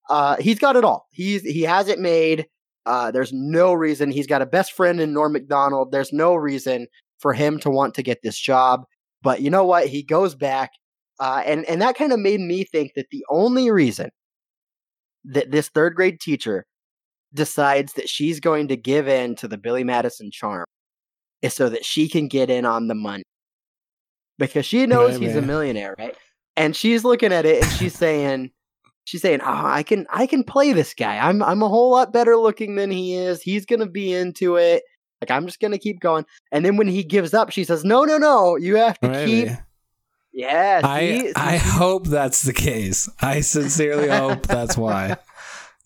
Uh, he's got it all. He's he has it made. Uh, there's no reason he's got a best friend in Norm Macdonald. There's no reason for him to want to get this job. But you know what? He goes back, uh, and and that kind of made me think that the only reason that this third grade teacher decides that she's going to give in to the Billy Madison charm is so that she can get in on the money. Because she knows he's a millionaire, right? And she's looking at it and she's saying she's saying, "Oh, I can I can play this guy. I'm I'm a whole lot better looking than he is. He's going to be into it. Like I'm just going to keep going." And then when he gives up, she says, "No, no, no. You have to keep Yeah, I see? I hope that's the case. I sincerely hope that's why.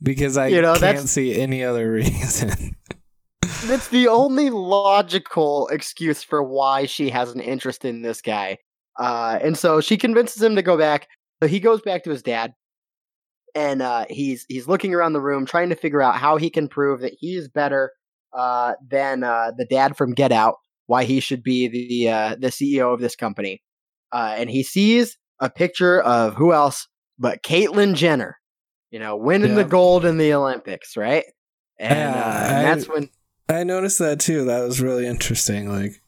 Because I You know, can't see any other reason. That's the only logical excuse for why she has an interest in this guy. Uh, and so she convinces him to go back. So he goes back to his dad, and uh, he's he's looking around the room trying to figure out how he can prove that he's better uh, than uh, the dad from Get Out. Why he should be the uh, the CEO of this company. uh, and he sees a picture of who else but Caitlyn Jenner, you know, winning the gold in the Olympics, right? And, Yeah, uh, and I- that's when I noticed that too. That was really interesting. Like,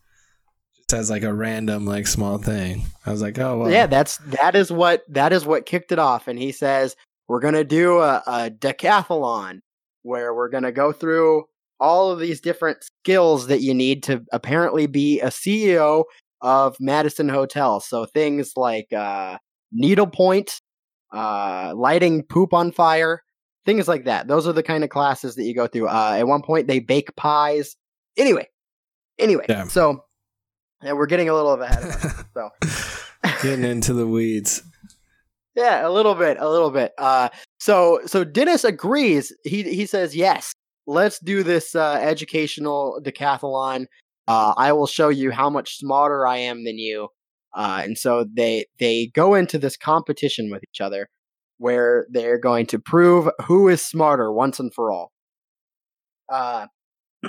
just as like a random like small thing. I was like, oh well. yeah, that's that is what that is what kicked it off. And he says we're gonna do a, a decathlon where we're gonna go through all of these different skills that you need to apparently be a CEO of Madison Hotel. So things like uh, needlepoint, uh, lighting poop on fire, things like that. Those are the kind of classes that you go through. Uh, at one point, they bake pies. Anyway, anyway, Yeah. so yeah, we're getting a little ahead of us. So. Getting into the weeds. Yeah, a little bit, a little bit. Uh, so so Dennis agrees. He he says yes. Let's do this uh, educational decathlon. Uh, I will show you how much smarter I am than you. Uh, and so they they go into this competition with each other, where they're going to prove who is smarter once and for all. Uh,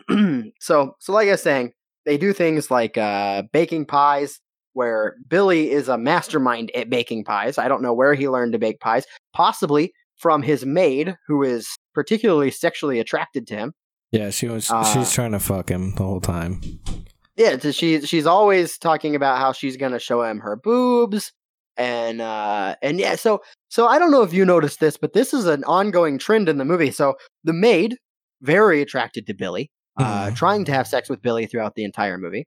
so so like I was saying, they do things like uh, baking pies, where Billy is a mastermind at baking pies. I don't know where he learned to bake pies, possibly from his maid, who is particularly sexually attracted to him. Yeah, she was. Uh, she's trying to fuck him the whole time. Yeah, so she she's always talking about how she's gonna show him her boobs, and uh, and yeah, so so I don't know if you noticed this, but this is an ongoing trend in the movie. So the maid, very attracted to Billy, uh, Mhm. trying to have sex with Billy throughout the entire movie.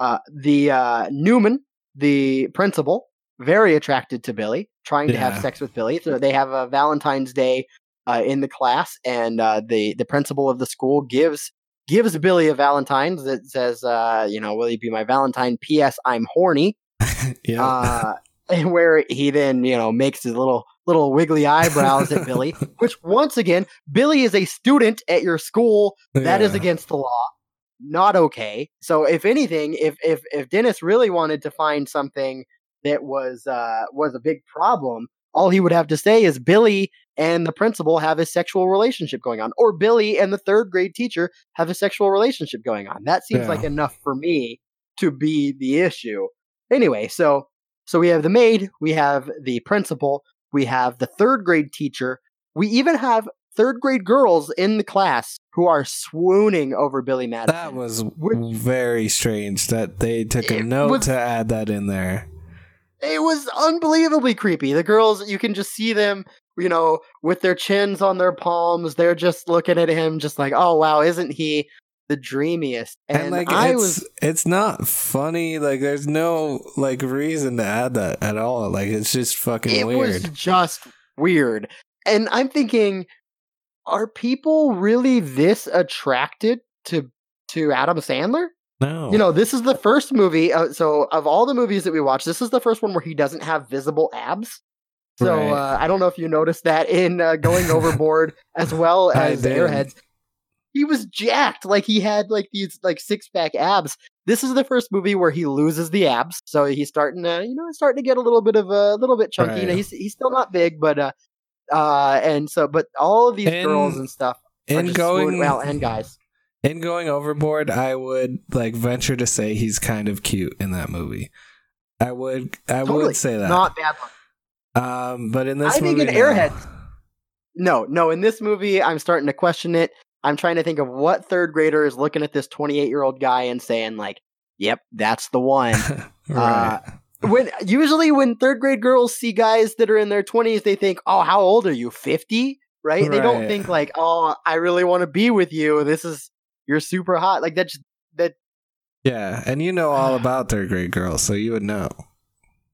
Uh, the uh, Newman, the principal, very attracted to Billy, trying to have sex with Billy. So they have a Valentine's Day uh, in the class, and uh, the the principal of the school gives gives Billy a Valentine's that says, uh, you know, will you be my Valentine? P.S. I'm horny. yeah. Uh, and where he then, you know, makes his little little wiggly eyebrows at Billy, which once again, Billy is a student at your school. That is Yeah. against the law. Not okay. So if anything, if if if Dennis really wanted to find something that was uh was a big problem, all he would have to say is Billy and the principal have a sexual relationship going on, or Billy and the third grade teacher have a sexual relationship going on. That seems Yeah. like enough for me to be the issue. Anyway, so so we have the maid, we have the principal, we have the third grade teacher, we even have third grade girls in the class who are swooning over Billy Madison. That was Which- very strange that they took a note was- to add that in there. it was unbelievably creepy. The girls, you can just see them, you know, with their chins on their palms. They're just looking at him, just like, oh wow, isn't he the dreamiest? And, like I it's was, it's not funny. Like there's no like reason to add that at all. Like it's just fucking it weird. was just weird. And I'm thinking, are people really this attracted to to Adam Sandler? no. You know, this is the first movie. Uh, so, of all the movies that we watched, this is the first one where he doesn't have visible abs. So, Right. uh, I don't know if you noticed that in uh, Going Overboard as well as. Airheads. He was jacked, like he had like these like six pack abs. This is the first movie where he loses the abs, so he's starting to you know starting to get a little bit of a little bit chunky. You know, he's he's still not big, but uh, uh, and so but all of these In- girls and stuff in just going well and guys. in going overboard, I would like venture to say he's kind of cute in that movie. I would I Totally. would say that. Not bad. Um, but in this I think movie, in no. Airheads- No, no. In this movie, I'm starting to question it. I'm trying to think of what third grader is looking at this 28 year old guy and saying like, "Yep, that's the one." right. When usually when third grade girls see guys that are in their 20s, they think, "Oh, how old are you? 50?" Right? They don't think like, "Oh, I really want to be with you. This is you're super hot." Like that's that. yeah, and you know all about third grade girls, so you would know.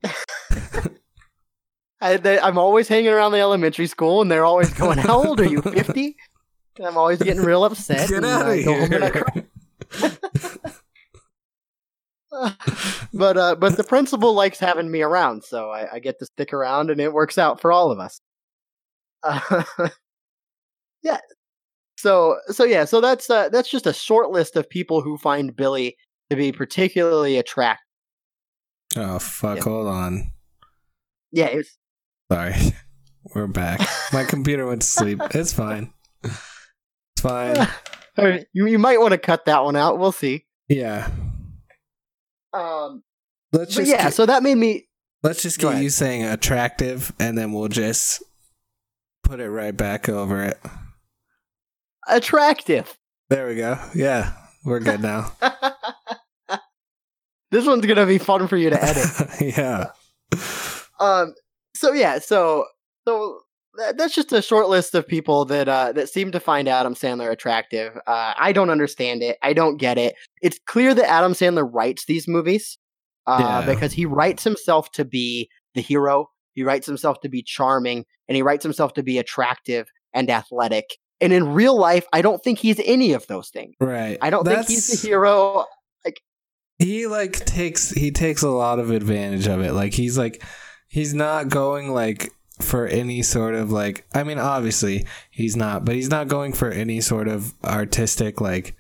I, I'm always hanging around the elementary school, and they're always going, "How old are you? 50?" And I'm always getting real upset. Get and out of go home and I here. but uh, but the principal likes having me around, so I, I get to stick around, and it works out for all of us. Uh, yeah. So so yeah. So that's uh, that's just a short list of people who find Billy to be particularly attractive. oh fuck! Yeah. Hold on. Yeah. It's, Sorry, we're back. My computer went to sleep. It's fine. It's fine. you you might want to cut that one out. We'll see. Yeah. Um. Let's just yeah, get, so that made me let's just get you saying attractive, and then we'll just put it right back over it. attractive. There we go. Yeah, we're good now. this one's gonna be fun for you to edit. yeah. Um. So yeah. So so that's just a short list of people that uh that seem to find Adam Sandler attractive. Uh, I don't understand it. I don't get it. It's clear that Adam Sandler writes these movies, uh, Yeah. because he writes himself to be the hero. He writes himself to be charming, and he writes himself to be attractive and athletic. And in real life, I don't think he's any of those things. Right. I don't think he's That's- the hero. he like takes he takes a lot of advantage of it like he's like he's not going like for any sort of like i mean obviously he's not but he's not going for any sort of artistic like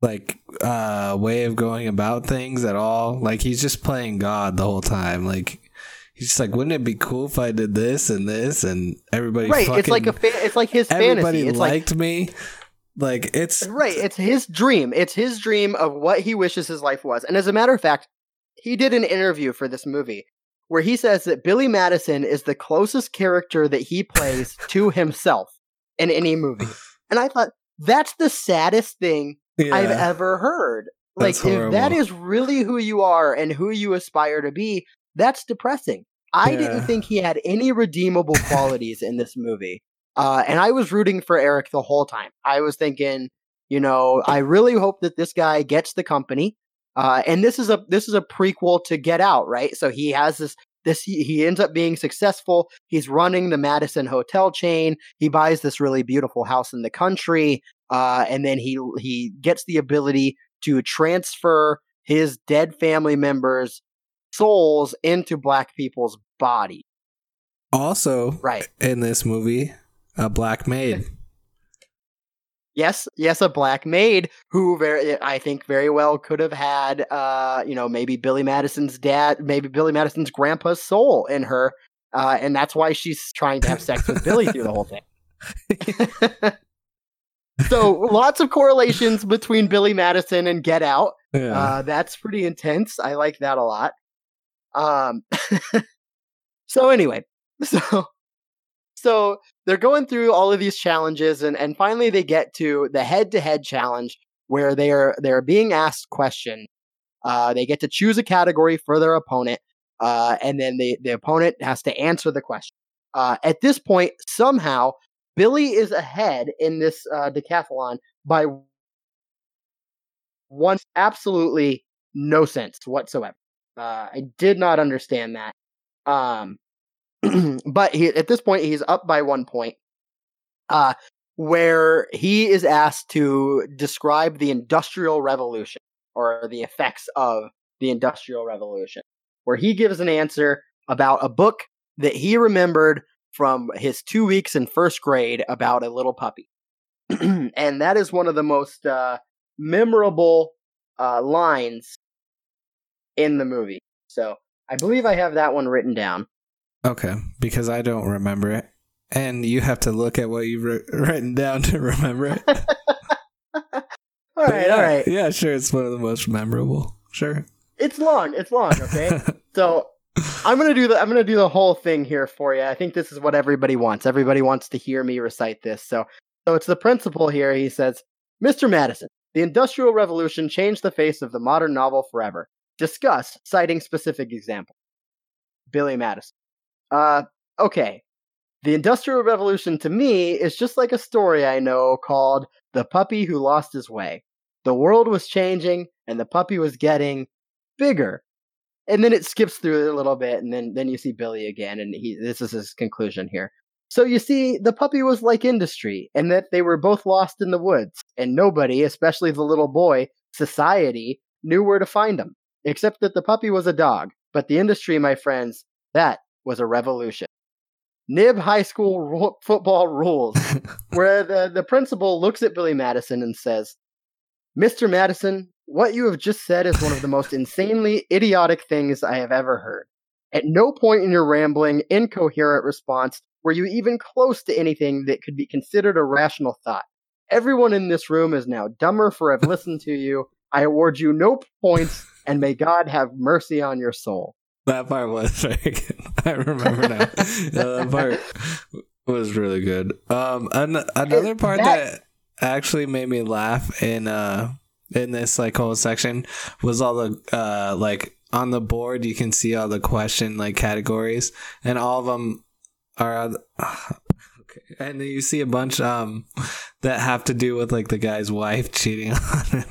like uh way of going about things at all like he's just playing god the whole time like he's just like wouldn't it be cool if i did this and this and everybody Right? It's like a fa- it's like his everybody fantasy. It's like liked me like it's Right. It's his dream. It's his dream of what he wishes his life was. And as a matter of fact, he did an interview for this movie where he says that Billy Madison is the closest character that he plays to himself in any movie. And I thought, that's the saddest thing I've ever heard. Like, That's if that horrible. is really who you are and who you aspire to be, that's depressing. I didn't think he had any redeemable qualities in this movie. Uh, and I was rooting for Eric the whole time. I was thinking, you know, I really hope that this guy gets the company. Uh, and this is a this is a prequel to Get Out, right? So he has this this he, he ends up being successful. He's running the Madison hotel chain. He buys this really beautiful house in the country, uh, and then he he gets the ability to transfer his dead family members' souls into black people's body. also Right. in this movie a black maid Yes, yes, a black maid who very I think very well could have had uh, you know, maybe Billy Madison's dad, maybe Billy Madison's grandpa's soul in her. Uh, and that's why she's trying to have sex with Billy through the whole thing. so lots of correlations between Billy Madison and Get Out. yeah Uh, that's pretty intense. I like that a lot. Um, so anyway, so so they're going through all of these challenges, and and finally they get to the head-to-head challenge where they are they're being asked questions. Uh, they get to choose a category for their opponent, uh, and then the the opponent has to answer the question. Uh, at this point, somehow Billy is ahead in this uh, decathlon by one absolutely no sense whatsoever. Uh, I did not understand that. Um, but he at this point he's up by one point. Uh, where he is asked to describe the industrial revolution or the effects of the industrial revolution, where he gives an answer about a book that he remembered from his two weeks in first grade about a little puppy. and that is one of the most uh, memorable uh, lines in the movie. So I believe I have that one written down. Okay because i don't remember it and you have to look at what you've wri- written down to remember it All right, yeah, all right. yeah sure it's one of the most memorable sure It's long. It's long. Okay. so I'm gonna do the I'm gonna do the whole thing here for you. I think this is what everybody wants. Everybody wants to hear me recite this. So so it's the principal here. He says, Mr. Madison, the Industrial Revolution changed the face of the modern novel forever. Discuss, citing specific example. Billy Madison. Uh okay. The Industrial Revolution to me is just like a story I know called The Puppy Who Lost His Way. The world was changing and the puppy was getting bigger. And then it skips through it a little bit, and then then you see Billy again, and he this is his conclusion here. So you see, the puppy was like industry, and that they were both lost in the woods, and nobody, especially the little boy, society, knew where to find them, except that the puppy was a dog. But the industry, my friends, that was a revolution. Nib High School ru- football rules, where the, the principal looks at Billy Madison and says, Mr. Madison, what you have just said is one of the most insanely idiotic things I have ever heard. At no point in your rambling, incoherent response were you even close to anything that could be considered a rational thought. Everyone in this room is now dumber for have listened to you. I award you no points and may God have mercy on your soul. That part was very good. I remember now. that part was really good. Um, an- another part that, that actually made me laugh in uh in this like whole section was all the uh like on the board you can see all the question like categories and all of them are okay and then you see a bunch um that have to do with like the guy's wife cheating on him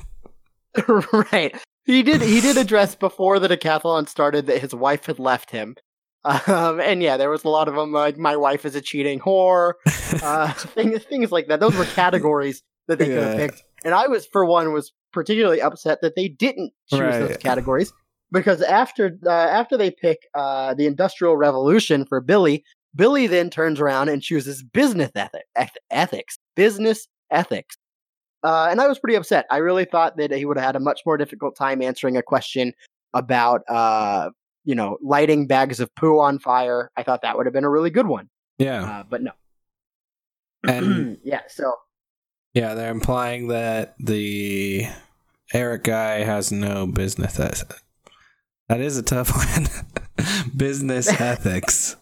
right he did he did address before the decathlon started that his wife had left him um, and yeah, there was a lot of them like my wife is a cheating whore, uh, things things like that. Those were categories that they yeah. could have picked, and I was for one was particularly upset that they didn't choose right. those categories because after uh, after they pick uh, the Industrial Revolution for Billy, Billy then turns around and chooses business ethic, ethics, business ethics. Uh, and I was pretty upset. I really thought that he would have had a much more difficult time answering a question about uh, you know, lighting bags of poo on fire. I thought that would have been a really good one. Yeah. Uh, but no. And yeah, so. Yeah, they're implying that the Eric guy has no business ethics. That is a tough one. business ethics.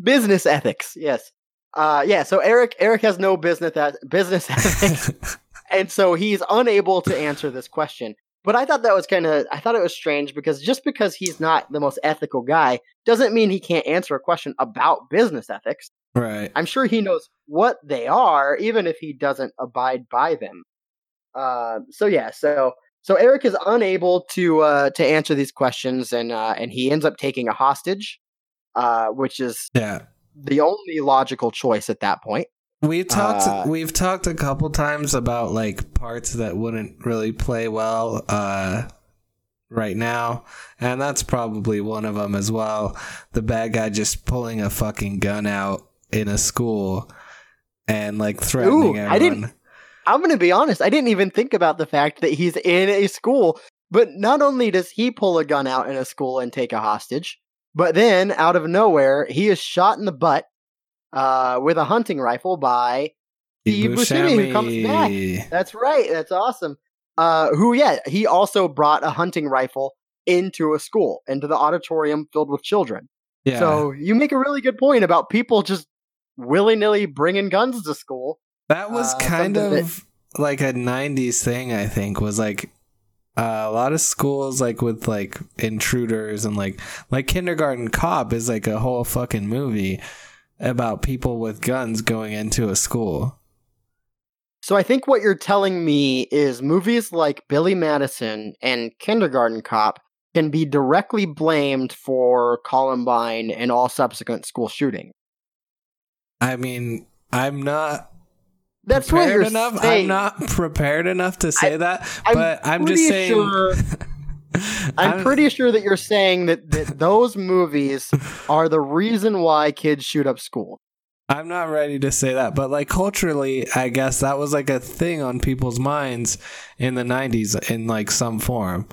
business ethics, yes. Uh, yeah, so Eric Eric has no business business ethics. And so he's unable to answer this question. But I thought that was kind of I thought it was strange because just because he's not the most ethical guy doesn't mean he can't answer a question about business ethics. Right. I'm sure he knows what they are, even if he doesn't abide by them. Uh, so yeah, so so Eric is unable to uh, to answer these questions, and uh, and he ends up taking a hostage, uh, which is yeah the only logical choice at that point. We've talked uh, we've talked a couple times about like parts that wouldn't really play well uh, right now, and that's probably one of them as well. The bad guy just pulling a fucking gun out in a school and like threatening ooh, everyone. I didn't I'm going to be honest, I didn't even think about the fact that he's in a school, but not only does he pull a gun out in a school and take a hostage, but then out of nowhere, he is shot in the butt uh, with a hunting rifle by Steve Buscemi, who comes back. That's right. That's awesome. Uh, who, yeah, he also brought a hunting rifle into a school, into the auditorium filled with children. Yeah. So you make a really good point about people just willy nilly bringing guns to school. That was uh, kind of that... like a 90s thing, I think, was like uh, a lot of schools like with like intruders and like like kindergarten cop is like a whole fucking movie about people with guns going into a school. So I think what you're telling me is movies like Billy Madison and Kindergarten Cop can be directly blamed for Columbine and all subsequent school shootings. I mean, I'm not that's prepared enough. Saying. I'm not prepared enough to say I, that, but I'm, I'm just saying. Sure I'm, pretty sure that you're saying that, that those movies are the reason why kids shoot up school. I'm not ready to say that, but like culturally, I guess that was like a thing on people's minds in the 90s in like some form.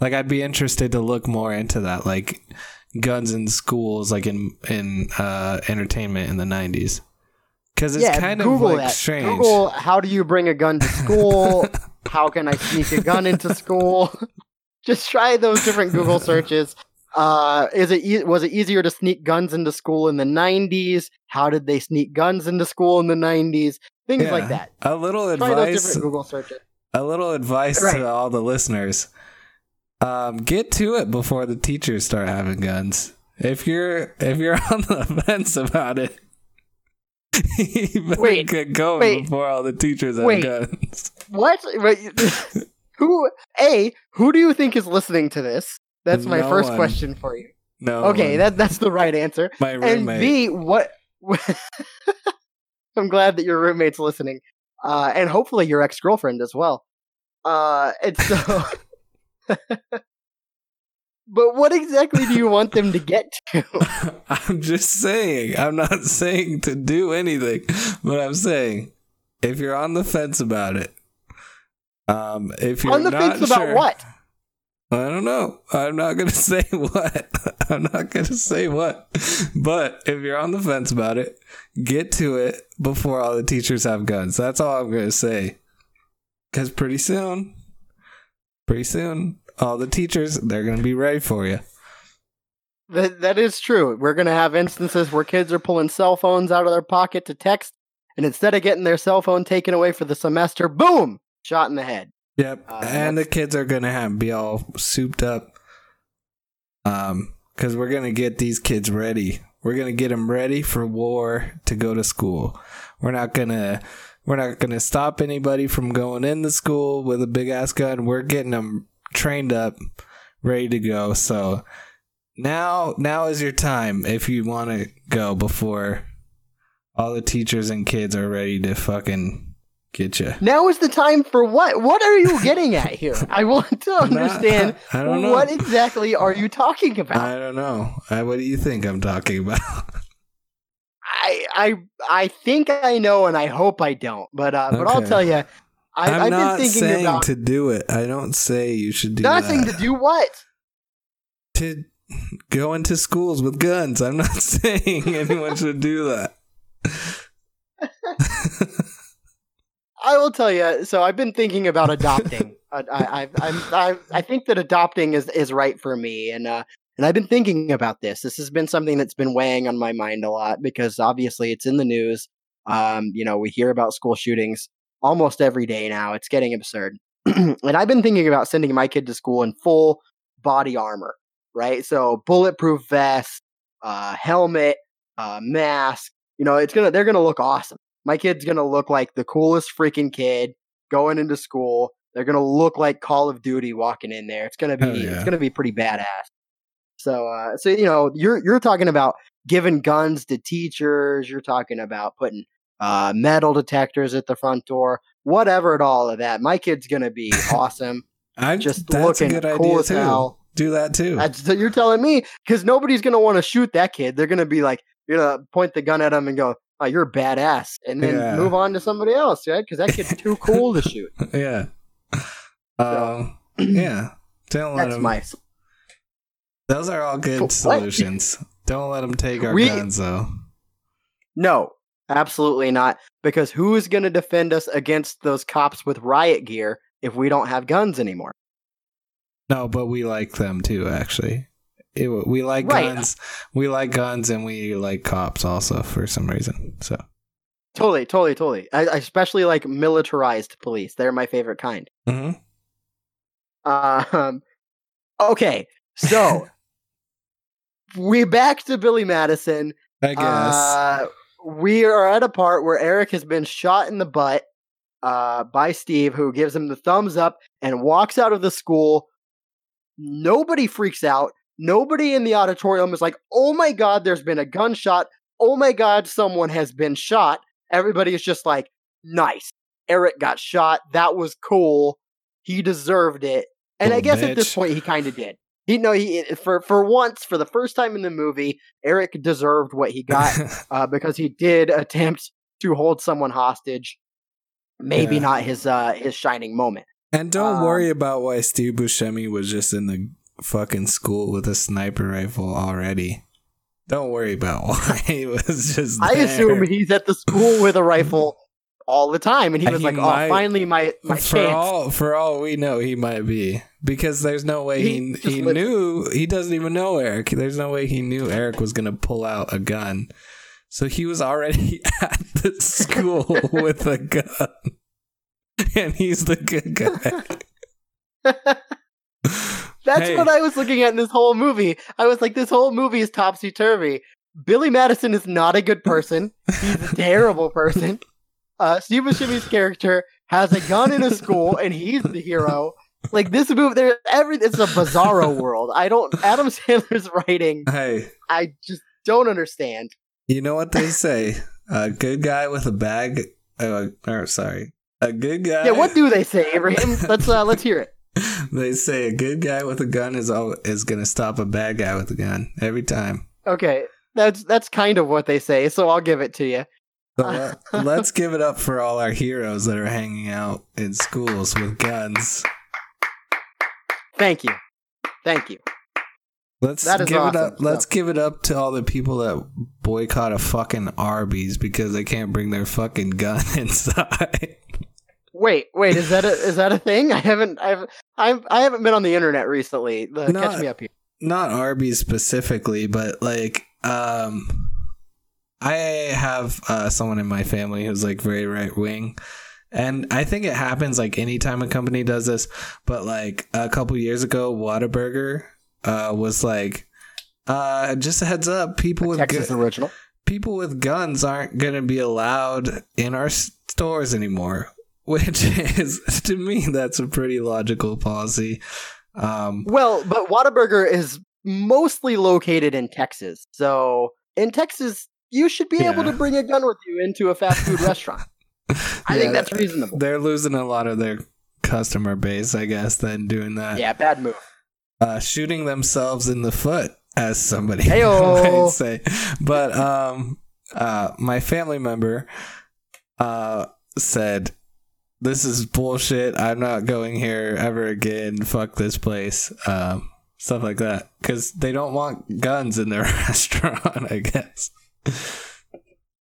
Like I'd be interested to look more into that, like guns in schools, like in in uh, entertainment in the 90s. Because it's yeah, kind Google of like that. strange. Google how do you bring a gun to school? how can I sneak a gun into school? Just try those different Google searches. Uh, is it e- was it easier to sneak guns into school in the '90s? How did they sneak guns into school in the '90s? Things yeah, like that. A little try advice. Google searches. A little advice right. to all the listeners: um, get to it before the teachers start having guns. If you're if you're on the fence about it, you better wait, get going wait, before all the teachers have wait, guns. What? Wait, who? A. Who do you think is listening to this? That's my no first one. question for you. No. Okay, one. that that's the right answer. My roommate. And B. What? I'm glad that your roommate's listening, uh, and hopefully your ex girlfriend as well. Uh, and so. But what exactly do you want them to get to? I'm just saying. I'm not saying to do anything, but I'm saying if you're on the fence about it, um, if you're on the fence sure, about what? I don't know. I'm not gonna say what. I'm not gonna say what. But if you're on the fence about it, get to it before all the teachers have guns. That's all I'm gonna say. Cause pretty soon, pretty soon, all the teachers they're gonna be ready for you. That that is true. We're gonna have instances where kids are pulling cell phones out of their pocket to text, and instead of getting their cell phone taken away for the semester, boom, shot in the head. Yep, Uh, and the kids are gonna have be all souped up. Um, because we're gonna get these kids ready. We're gonna get them ready for war to go to school. We're not gonna we're not gonna stop anybody from going into school with a big ass gun. We're getting them trained up, ready to go. So now now is your time if you want to go before all the teachers and kids are ready to fucking get you. Now is the time for what? What are you getting at here? I want to understand I don't know. what exactly are you talking about. I don't know. Uh, what do you think I'm talking about? I I I think I know, and I hope I don't. But uh, but I'll tell you, I, I'm I've not been thinking saying about to do it. I don't say you should do nothing that. to do what. to go into schools with guns. I'm not saying anyone should do that. I will tell you. So I've been thinking about adopting. I, I, I, I'm, I, I think that adopting is is right for me, and uh, and I've been thinking about this. This has been something that's been weighing on my mind a lot because obviously it's in the news. Um, you know, we hear about school shootings almost every day now. It's getting absurd, and I've been thinking about sending my kid to school in full body armor, right? So bulletproof vest, uh, helmet, uh, mask. You know, it's gonna they're gonna look awesome my kid's gonna look like the coolest freaking kid going into school. They're gonna look like Call of Duty walking in there. It's gonna be Hell yeah. it's gonna be pretty badass. So uh so you know, you're you're talking about giving guns to teachers, you're talking about putting uh metal detectors at the front door, whatever at all of that. My kid's gonna be awesome. I'm Just that's a looking good cool idea as too. hell. Do that too. That's you're telling me because nobody's gonna want to shoot that kid. They're gonna be like, you're gonna point the gun at him and go, "Oh, you're a badass," and then Yeah. move on to somebody else, right? Because that kid's too cool to shoot. yeah. Um. yeah. Don't let That's them. my. Those are all good What? solutions. Don't let them take our We- guns though. No, absolutely not. Because who is gonna defend us against those cops with riot gear if we don't have guns anymore? No, but we like them too. Actually, it, we like Right. guns. We like guns, and we like cops also for some reason. So Totally, totally, totally. I, I especially like militarized police. They're my favorite kind. Mhm. Um, okay, so we back to Billy Madison. I guess. Uh, we are at a part where Eric has been shot in the butt uh, by Steve, who gives him the thumbs up and walks out of the school. Nobody freaks out. Nobody in the auditorium is like, oh my God, there's been a gunshot. Oh my God, someone has been shot. Everybody is just like, nice. Eric got shot. That was cool. He deserved it. And I Little guess at this point, he kind of did. He no, he for for once, for the first time in the movie, Eric deserved what he got uh, because he did attempt to hold someone hostage. Maybe Yeah. not his uh, his shining moment. and don't um, worry about why Steve Buscemi was just in the fucking school with a sniper rifle already. Don't worry about why he was just. I assume he's at the school with a rifle all the time, and he was he like, oh, might- "Oh, finally, my my for chance." all for all we know, he might be because there's no way He he he, knew he doesn't even know Eric. There's no way he knew Eric was gonna pull out a gun, so he was already at the school with a gun, and he's the good guy. That's Hey. what I was looking at in this whole movie. I was like, this whole movie is topsy turvy. Billy Madison is not a good person. He's a terrible person. Uh, Steve Buscemi's character has a gun in a school, and he's the hero. Like this movie, there every it's a bizarro world. I don't. Adam Sandler's writing, Hey, I just don't understand. you know what they say? A good guy with a bag. Uh, or sorry, a good guy. Yeah, what do they say, Abraham? Let's uh, let's hear it. they say? A good guy with a gun is all is gonna stop a bad guy with a gun every time. Okay, that's that's kind of what they say. So I'll give it to you. So let, let's give it up for all our heroes that are hanging out in schools with guns. Thank you, thank you. Let's give it awesome. up. Let's give it up to all the people that boycott a fucking Arby's because they can't bring their fucking gun inside. Wait, wait, is that a is that a thing? I haven't I've I've I haven't been on the internet recently. The, Not- catch me up here. not Arby's specifically, but like um I have uh someone in my family who's like very right wing. And I think it happens like anytime a company does this, but like a couple years ago Whataburger uh was like uh just a heads up, people with Texas gu- original. people with guns aren't going to be allowed in our stores anymore, which is to me that's a pretty logical policy. Um Well, but Whataburger is mostly located in Texas. So in Texas, you should be able to bring a gun with you into a fast food restaurant. I Yeah, think that's reasonable. They're losing a lot of their customer base, I guess, then doing that. Yeah, bad move. Uh, shooting themselves in the foot, as somebody might say. But um, uh, my family member uh, said, This is bullshit. I'm not going here ever again. Fuck this place. Um, stuff like that. Because they don't want guns in their restaurant, I guess.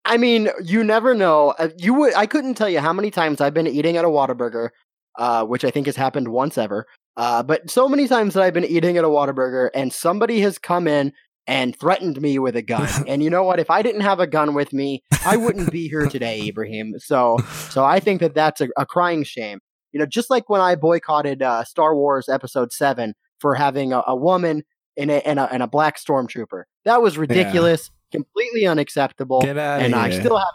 I mean, you never know. Uh, You would. I couldn't tell you how many times I've been eating at a Whataburger, uh, which I think has happened once ever. Uh, but so many times that I've been eating at a Whataburger and somebody has come in and threatened me with a gun. and you know what? If I didn't have a gun with me, I wouldn't be here today, Ibrahim. So, so I think that that's a, a crying shame. You know, just like when I boycotted uh, Star Wars Episode Seven for having a, a woman in a, and a and a black stormtrooper, that was ridiculous, completely unacceptable Get out of and here. I still have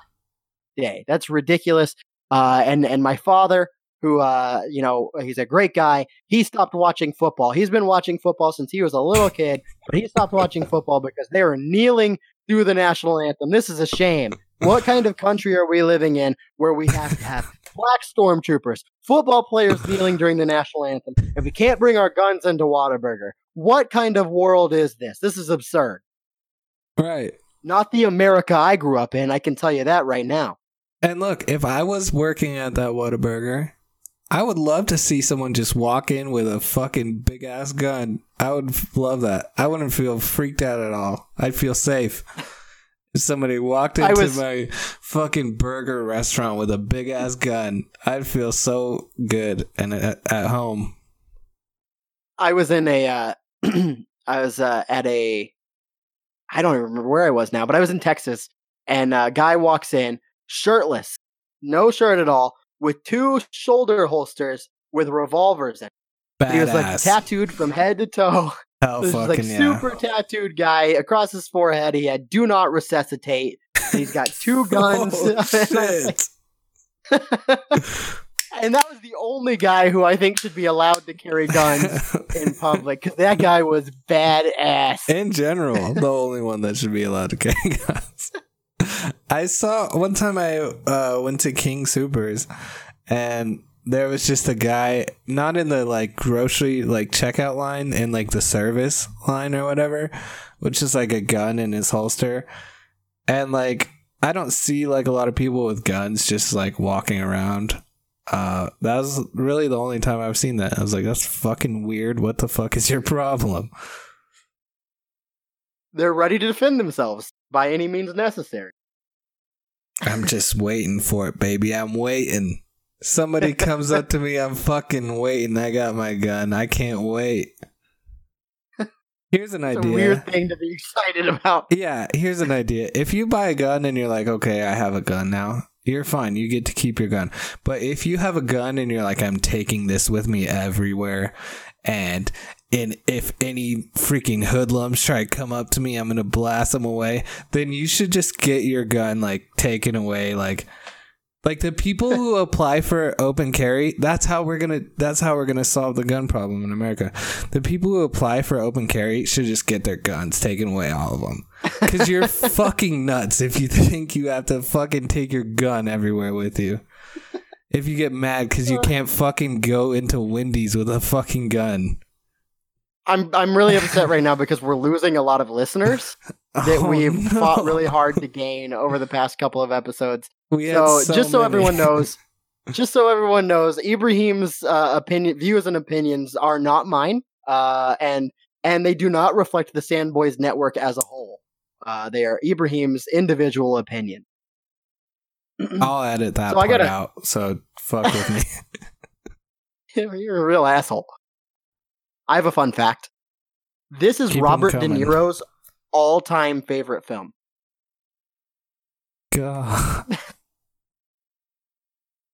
today. That's ridiculous. Uh, and and my father, who uh, you know, he's a great guy. He stopped watching football. He's been watching football since he was a little kid, but he stopped watching football because they were kneeling through the national anthem. This is a shame. What kind of country are we living in where we have to have black stormtroopers, football players kneeling during the national anthem, and we can't bring our guns into Whataburger? What kind of world is this? This is absurd. right. Not the America I grew up in. I can tell you that right now. And look, if I was working at that Whataburger, I would love to see someone just walk in with a fucking big ass gun. I would love that. I wouldn't feel freaked out at all. I'd feel safe. If somebody walked into was- my fucking burger restaurant with a big ass gun, I'd feel so good and at, at home. I was in a, uh, I was uh, at a, I don't even remember where I was now, but I was in Texas, and a guy walks in shirtless, no shirt at all, with two shoulder holsters with revolvers in. it. He was like tattooed from head to toe. Hell This is like yeah. super tattooed guy across his forehead. He had "Do not resuscitate." He's got two guns. Oh, And I was like- shit. and that was the only guy who I think should be allowed to carry guns in public because that guy was badass. In general, the only one that should be allowed to carry guns. I saw one time I uh, went to King Supers and there was just a guy not in the like grocery like checkout line in like the service line or whatever, which is like a gun in his holster. And like I don't see like a lot of people with guns just like walking around. Uh that was really the only time I've seen that. I was like, that's fucking weird. What the fuck is your problem? They're ready to defend themselves by any means necessary. I'm just waiting for it, baby. I'm waiting. Somebody comes up to me, I'm fucking waiting. I got my gun. I can't wait. Here's an It's idea. a weird thing to be excited about. Yeah, here's an idea. If you buy a gun and you're like, okay, I have a gun now, you're fine. You get to keep your gun. But if you have a gun and you're like, I'm taking this with me everywhere, and and if any freaking hoodlums try to come up to me, I'm gonna blast them away. Then you should just get your gun like taken away, like. Like the people who apply for open carry, that's how we're gonna that's how we're gonna solve the gun problem in America. The people who apply for open carry should just get their guns taken away, all of them. Because you're fucking nuts if you think you have to fucking take your gun everywhere with you. If you get mad because you can't fucking go into Wendy's with a fucking gun. I'm I'm really upset right now because we're losing a lot of listeners that Oh, we've no. fought really hard to gain over the past couple of episodes. We had So, just so everyone knows, just so everyone knows, Ibrahim's uh, opinion, views, and opinions are not mine, uh, and and they do not reflect the Sandboys network as a whole. Uh, they are Ibrahim's individual opinion. I'll edit that So I part gotta- out. So fuck with me. You're a real asshole. I have a fun fact. This is Keep Robert De. Niro's all-time favorite film. God.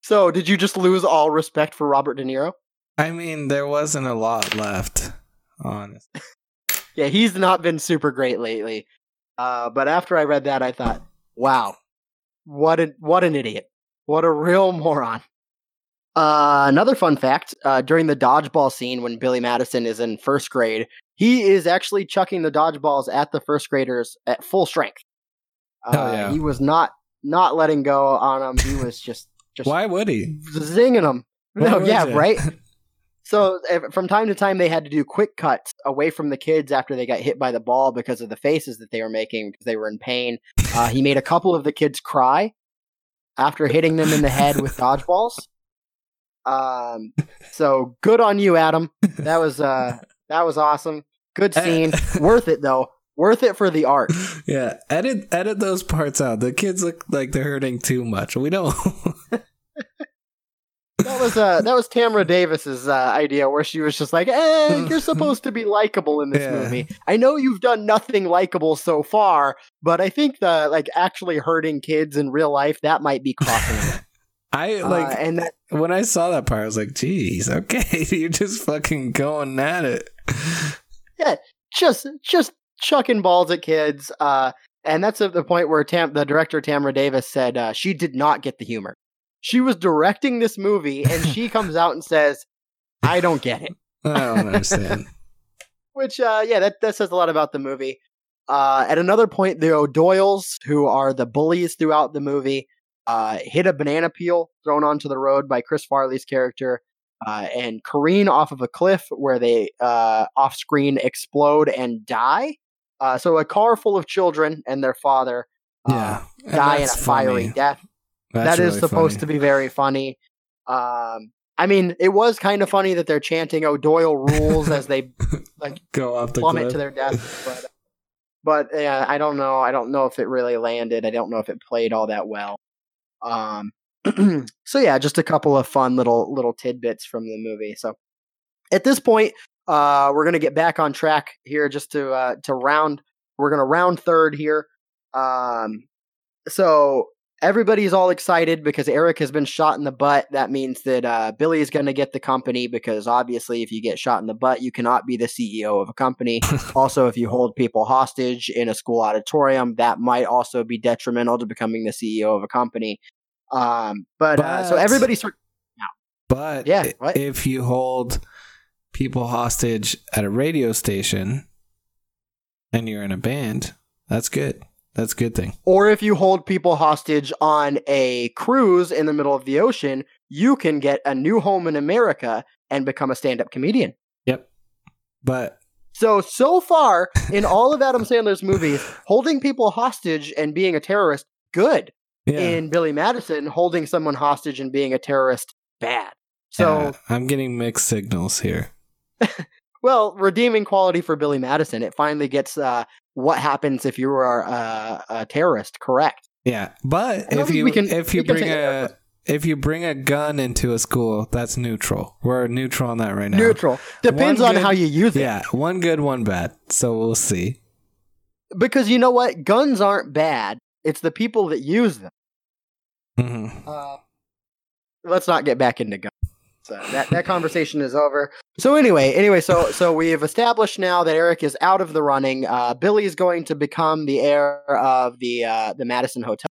So, did you just lose all respect for Robert De Niro? I mean, there wasn't a lot left. Honest. Yeah, he's not been super great lately. Uh, but after I read that, I thought, wow, what a what an idiot, what a real moron. Uh, another fun fact: uh, during the dodgeball scene, when Billy Madison is in first grade, he is actually chucking the dodgeballs at the first graders at full strength. Uh, yeah. He was not not letting go on them. He was just just Why would he? zinging them. Why No, yeah, ya? right. So from time to time, they had to do quick cuts away from the kids after they got hit by the ball because of the faces that they were making because they were in pain. Uh, he made a couple of the kids cry after hitting them in the head with dodgeballs. Um, so good on you, Adam. That was uh, that was awesome. Good scene. Worth it though. Worth it for the art. yeah, edit edit those parts out. The kids look like they're hurting too much. We don't. That was uh, that was Tamara Davis's uh, idea, where she was just like, "Eh, you're supposed to be likable in this Yeah. movie. I know you've done nothing likable so far, but I think the like actually hurting kids in real life that might be crossing it." I Uh, like and that when I saw that part. I was like, "Geez, okay, you're just fucking going at it." Yeah, just just chucking balls at kids. Uh, and that's at the point where Tam- the director Tamara Davis said uh, she did not get the humor. She was directing this movie, and she comes out and says, "I don't get it." I don't understand. Which, uh, yeah, that, that says a lot about the movie. Uh, at another point, the O'Doyles, who are the bullies throughout the movie, uh, hit a banana peel thrown onto the road by Chris Farley's character uh, and careen off of a cliff where they uh, off screen explode and die. Uh, so, a car full of children and their father uh, yeah, die in a fiery funny. death. That's That is really supposed funny. to be very funny. Um, I mean, it was kind of funny that they're chanting O'Doyle rules as they like go off the plummet cliff. to their death. But, but yeah, I don't know. I don't know if it really landed. I don't know if it played all that well. Um, so yeah, just a couple of fun little little tidbits from the movie. So at this point, uh, we're gonna get back on track here, just to uh, to round. We're gonna round third here. Um, so everybody's all excited because Eric has been shot in the butt. That means that uh, Billy is going to get the company because obviously, if you get shot in the butt, you cannot be the CEO of a company. also, if you hold people hostage in a school auditorium, that might also be detrimental to becoming the CEO of a company. Um, but, uh, so But- everybody sort But Yeah, what? if you hold people hostage at a radio station and you're in a band, that's good. That's a good thing. or if you hold people hostage on a cruise in the middle of the ocean, you can get a new home in America and become a stand-up comedian. Yep. But So so far in all of Adam Sandler's movies, holding people hostage and being a terrorist, good. yeah, In Billy Madison, holding someone hostage and being a terrorist, bad. So yeah, I'm getting mixed signals here. well, redeeming quality for Billy Madison. It finally gets uh, what happens if you are uh, a terrorist. Correct. Yeah, but if you can- if you bring a if you bring a gun into a school, that's neutral. We're neutral on that right now. Neutral depends One on how you use it. Yeah, one good, one bad. So we'll see. Because you know what, guns aren't bad. It's the people that use them. hmm Uh, let's not get back into guns. So that that conversation is over. So anyway, anyway, so so we have established now that Eric is out of the running. Uh, Billy is going to become the heir of the uh, the Madison Hotel.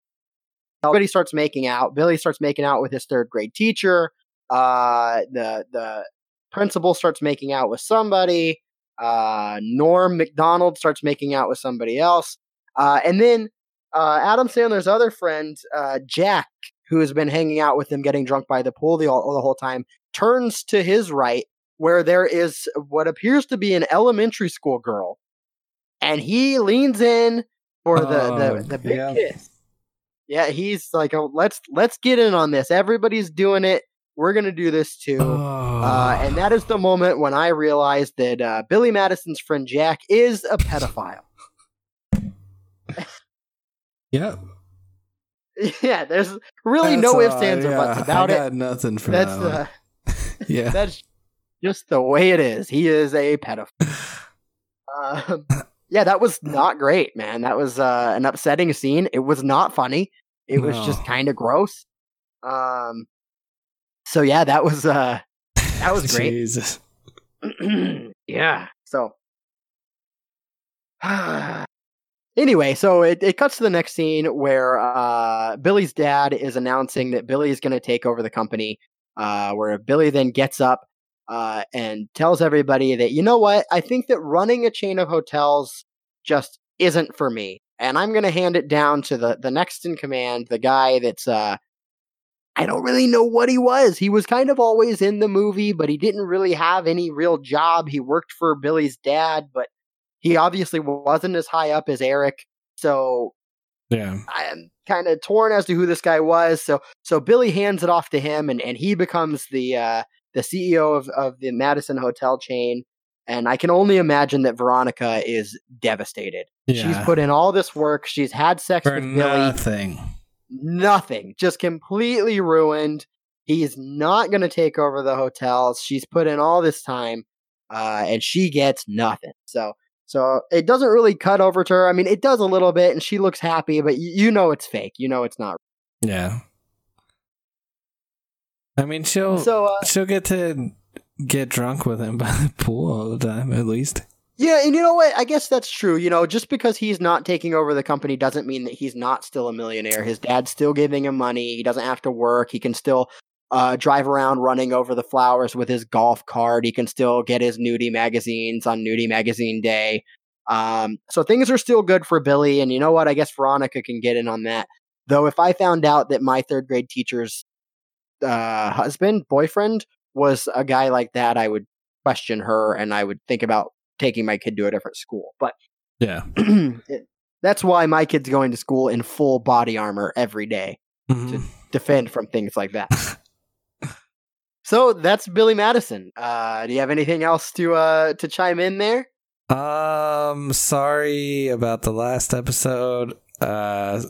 Everybody starts making out. Billy starts making out with his third grade teacher. Uh, the the principal starts making out with somebody. Uh, Norm Macdonald starts making out with somebody else. Uh, and then uh, Adam Sandler's other friend, uh, Jack, who has been hanging out with him, getting drunk by the pool the, all, the whole time, turns to his right, where there is what appears to be an elementary school girl, and he leans in for the Oh, the, the big yeah. kiss. Yeah, he's like, oh, let's let's get in on this. Everybody's doing it. We're gonna do this too. Oh. Uh, and that is the moment when I realized that uh, Billy Madison's friend Jack is a pedophile. yep. yeah, there's really That's no ifs, ands, or yeah, buts about I it. nothing for That's that. uh, yeah. that's just the way it is. He is a pedophile. Um, yeah, that was not great, man. That was uh, an upsetting scene. It was not funny. It was just kind of gross. Um, so yeah, that was uh, that was great. Jesus. yeah. So anyway, so it, it cuts to the next scene where uh, Billy's dad is announcing that Billy is going to take over the company. Uh, where Billy then gets up uh, and tells everybody that you know what, I think that running a chain of hotels just isn't for me, and I'm going to hand it down to the the next in command, the guy that's uh, I don't really know what he was. He was kind of always in the movie, but he didn't really have any real job. He worked for Billy's dad, but he obviously wasn't as high up as Eric. So Yeah. I'm kind of torn as to who this guy was. So so Billy hands it off to him, and, and he becomes the uh, the CEO of, of the Madison hotel chain. And I can only imagine that Veronica is devastated. Yeah. She's put in all this work. She's had sex for with Billy nothing. nothing, just completely ruined. He's not going to take over the hotels. She's put in all this time, uh, and she gets nothing. So, so it doesn't really cut over to her. I mean, it does a little bit, and she looks happy, but you, know it's fake. You know it's not. Yeah. I mean, she'll So, uh, she'll get to get drunk with him by the pool all the time, at least. yeah, and you know what? I guess that's true. You know, just because he's not taking over the company doesn't mean that he's not still a millionaire. His dad's still giving him money. He doesn't have to work. He can still uh, drive around running over the flowers with his golf cart. He can still get his nudie magazines on nudie magazine day. Um, so things are still good for Billy. And you know what? I guess Veronica can get in on that. Though if I found out that my third grade teacher's uh, husband, boyfriend, was a guy like that, I would question her and I would think about taking my kid to a different school. But Yeah. that's why my kid's going to school in full body armor every day Mhm. defend from things like that. so that's Billy Madison. Uh, do you have anything else to uh, to chime in there? Um, sorry about the last episode. Uh,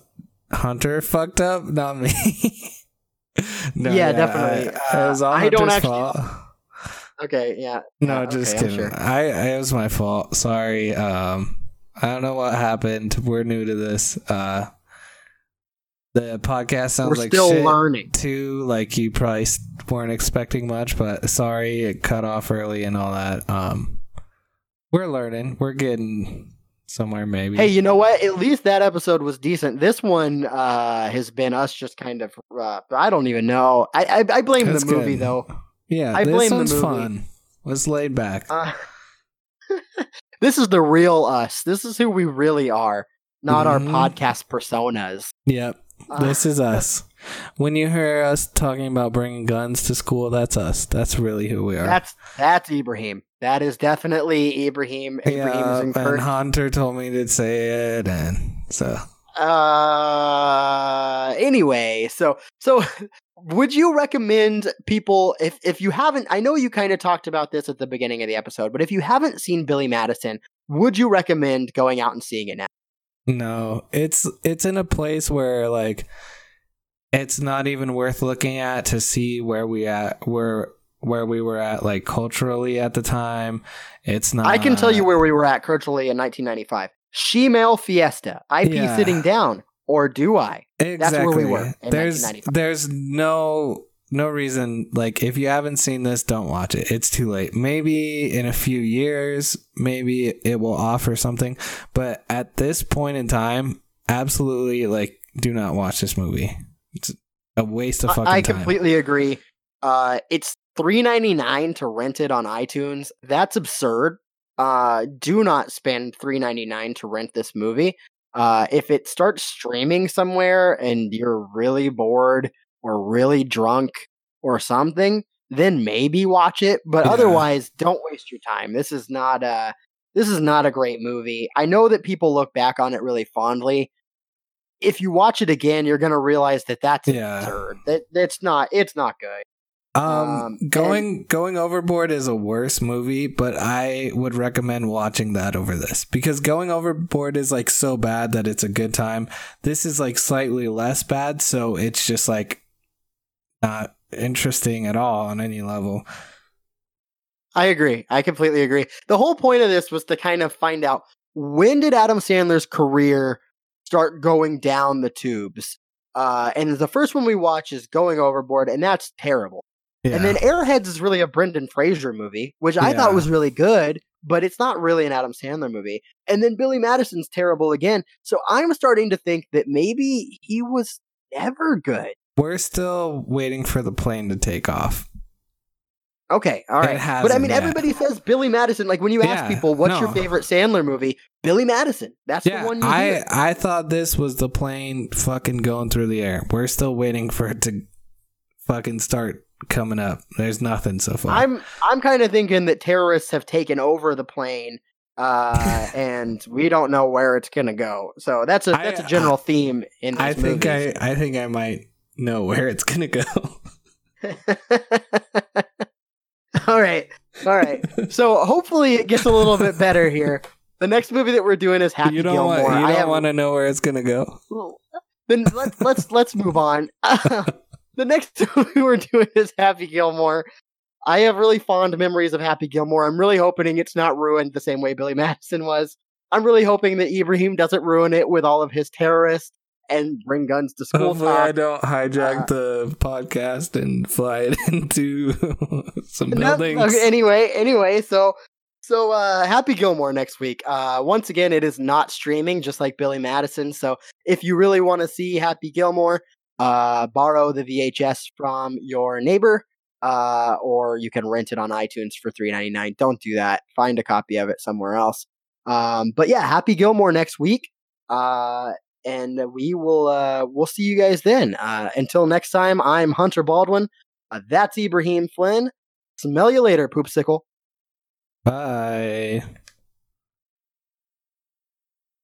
Hunter fucked up, not me. no, Yeah, definitely. I, it was all Uh, I don't Hunter's actually- fault. Okay, yeah. No, Yeah, just okay, kidding. sure. I it was my fault. Sorry. Um, I don't know what happened. We're new to this. Uh, the podcast sounds We're like still shit learning. too. Like you probably weren't expecting much, but sorry it cut off early and all that. Um, we're learning. We're getting somewhere. Maybe. Hey, you know what? At least that episode was decent. This one uh, has been us just kind of. Uh, I don't even know. I I, I blame That's the movie good. though. yeah, I this blame the one's movie. fun. Was laid back. Uh, this is the real us. This is who we really are, not Mhm. our podcast personas. yep. This is us. When you hear us talking about bringing guns to school, that's us. That's really who we are. That's that's Ibrahim. That is definitely Ibrahim. Ibrahim yeah, and. Hunter told me to say it, and so Uh, anyway, so so would you recommend people if if you haven't? I know you kind of talked about this at the beginning of the episode, but if you haven't seen Billy Madison, would you recommend going out and seeing it now? No, it's it's in a place where like it's not even worth looking at to see where we at where where we were at like culturally at the time. It's not. I can tell you where we were at culturally in 1995. Shemale Fiesta. IP Yeah. sitting down, or do I? exactly. that's where we were in there's 1995. there's no no reason like if you haven't seen this don't watch it it's too late maybe in a few years maybe it will offer something but at this point in time absolutely like do not watch this movie it's a waste of I- fucking I time completely agree. Uh, it's three ninety nine to rent it on iTunes. That's absurd. Uh, do not spend three ninety nine to rent this movie. Uh, if it starts streaming somewhere and you're really bored or really drunk or something, then maybe watch it. But Yeah. otherwise, don't waste your time. This is not a this is not a great movie. I know that people look back on it really fondly. If you watch it again, you're gonna realize that that's Yeah. absurd. That that's not it's not good. Um, Um, going going overboard is a worse movie, but I would recommend watching that over this because going overboard is like so bad that it's a good time. This is like slightly less bad, so it's just like not interesting at all on any level. I agree. I completely agree. The whole point of this was to kind of find out when did Adam Sandler's career start going down the tubes. Uh, and the first one we watch is Going Overboard, and that's terrible. Yeah. And then Airheads is really a Brendan Fraser movie, which I Yeah. thought was really good, but it's not really an Adam Sandler movie. And then Billy Madison's terrible again. So I'm starting to think that maybe he was never good. We're still waiting for the plane to take off. Okay, all right. But I mean, yet. everybody says Billy Madison. Like when you ask Yeah, people, "What's your favorite Sandler movie?" Billy Madison. That's Yeah, the one. You I hear. I thought this was the plane fucking going through the air. We're still waiting for it to fucking start coming up. There's nothing so far. I'm I'm kind of thinking that terrorists have taken over the plane, uh, and we don't know where it's gonna go. So that's a I- that's a general theme in I think movies. I I think I might know where it's gonna go. all right, all right. So hopefully it gets a little bit better here. The next movie that we're doing is Happy you don't Gilmore. want you I don't want to know where it's gonna go. then let's let's let's move on. the next movie we're doing is Happy Gilmore. I have really fond memories of Happy Gilmore. I'm really hoping it's not ruined the same way Billy Madison was. I'm really hoping that Ibrahim doesn't ruin it with all of his terrorists and bring guns to school Hopefully, I don't hijack Uh, the podcast and fly it into some buildings. okay, anyway, anyway, so so uh Happy Gilmore next week. Uh once again it is not streaming just like Billy Madison. So if you really want to see Happy Gilmore, uh borrow the VHS from your neighbor uh or you can rent it on iTunes for 3.99. Don't do that. Find a copy of it somewhere else. Um but yeah, Happy Gilmore next week. And we will uh we'll see you guys then. Uh until next time, I'm Hunter Baldwin. Uh, that's Ibrahim Flynn. Smell you later, poopsicle. Bye.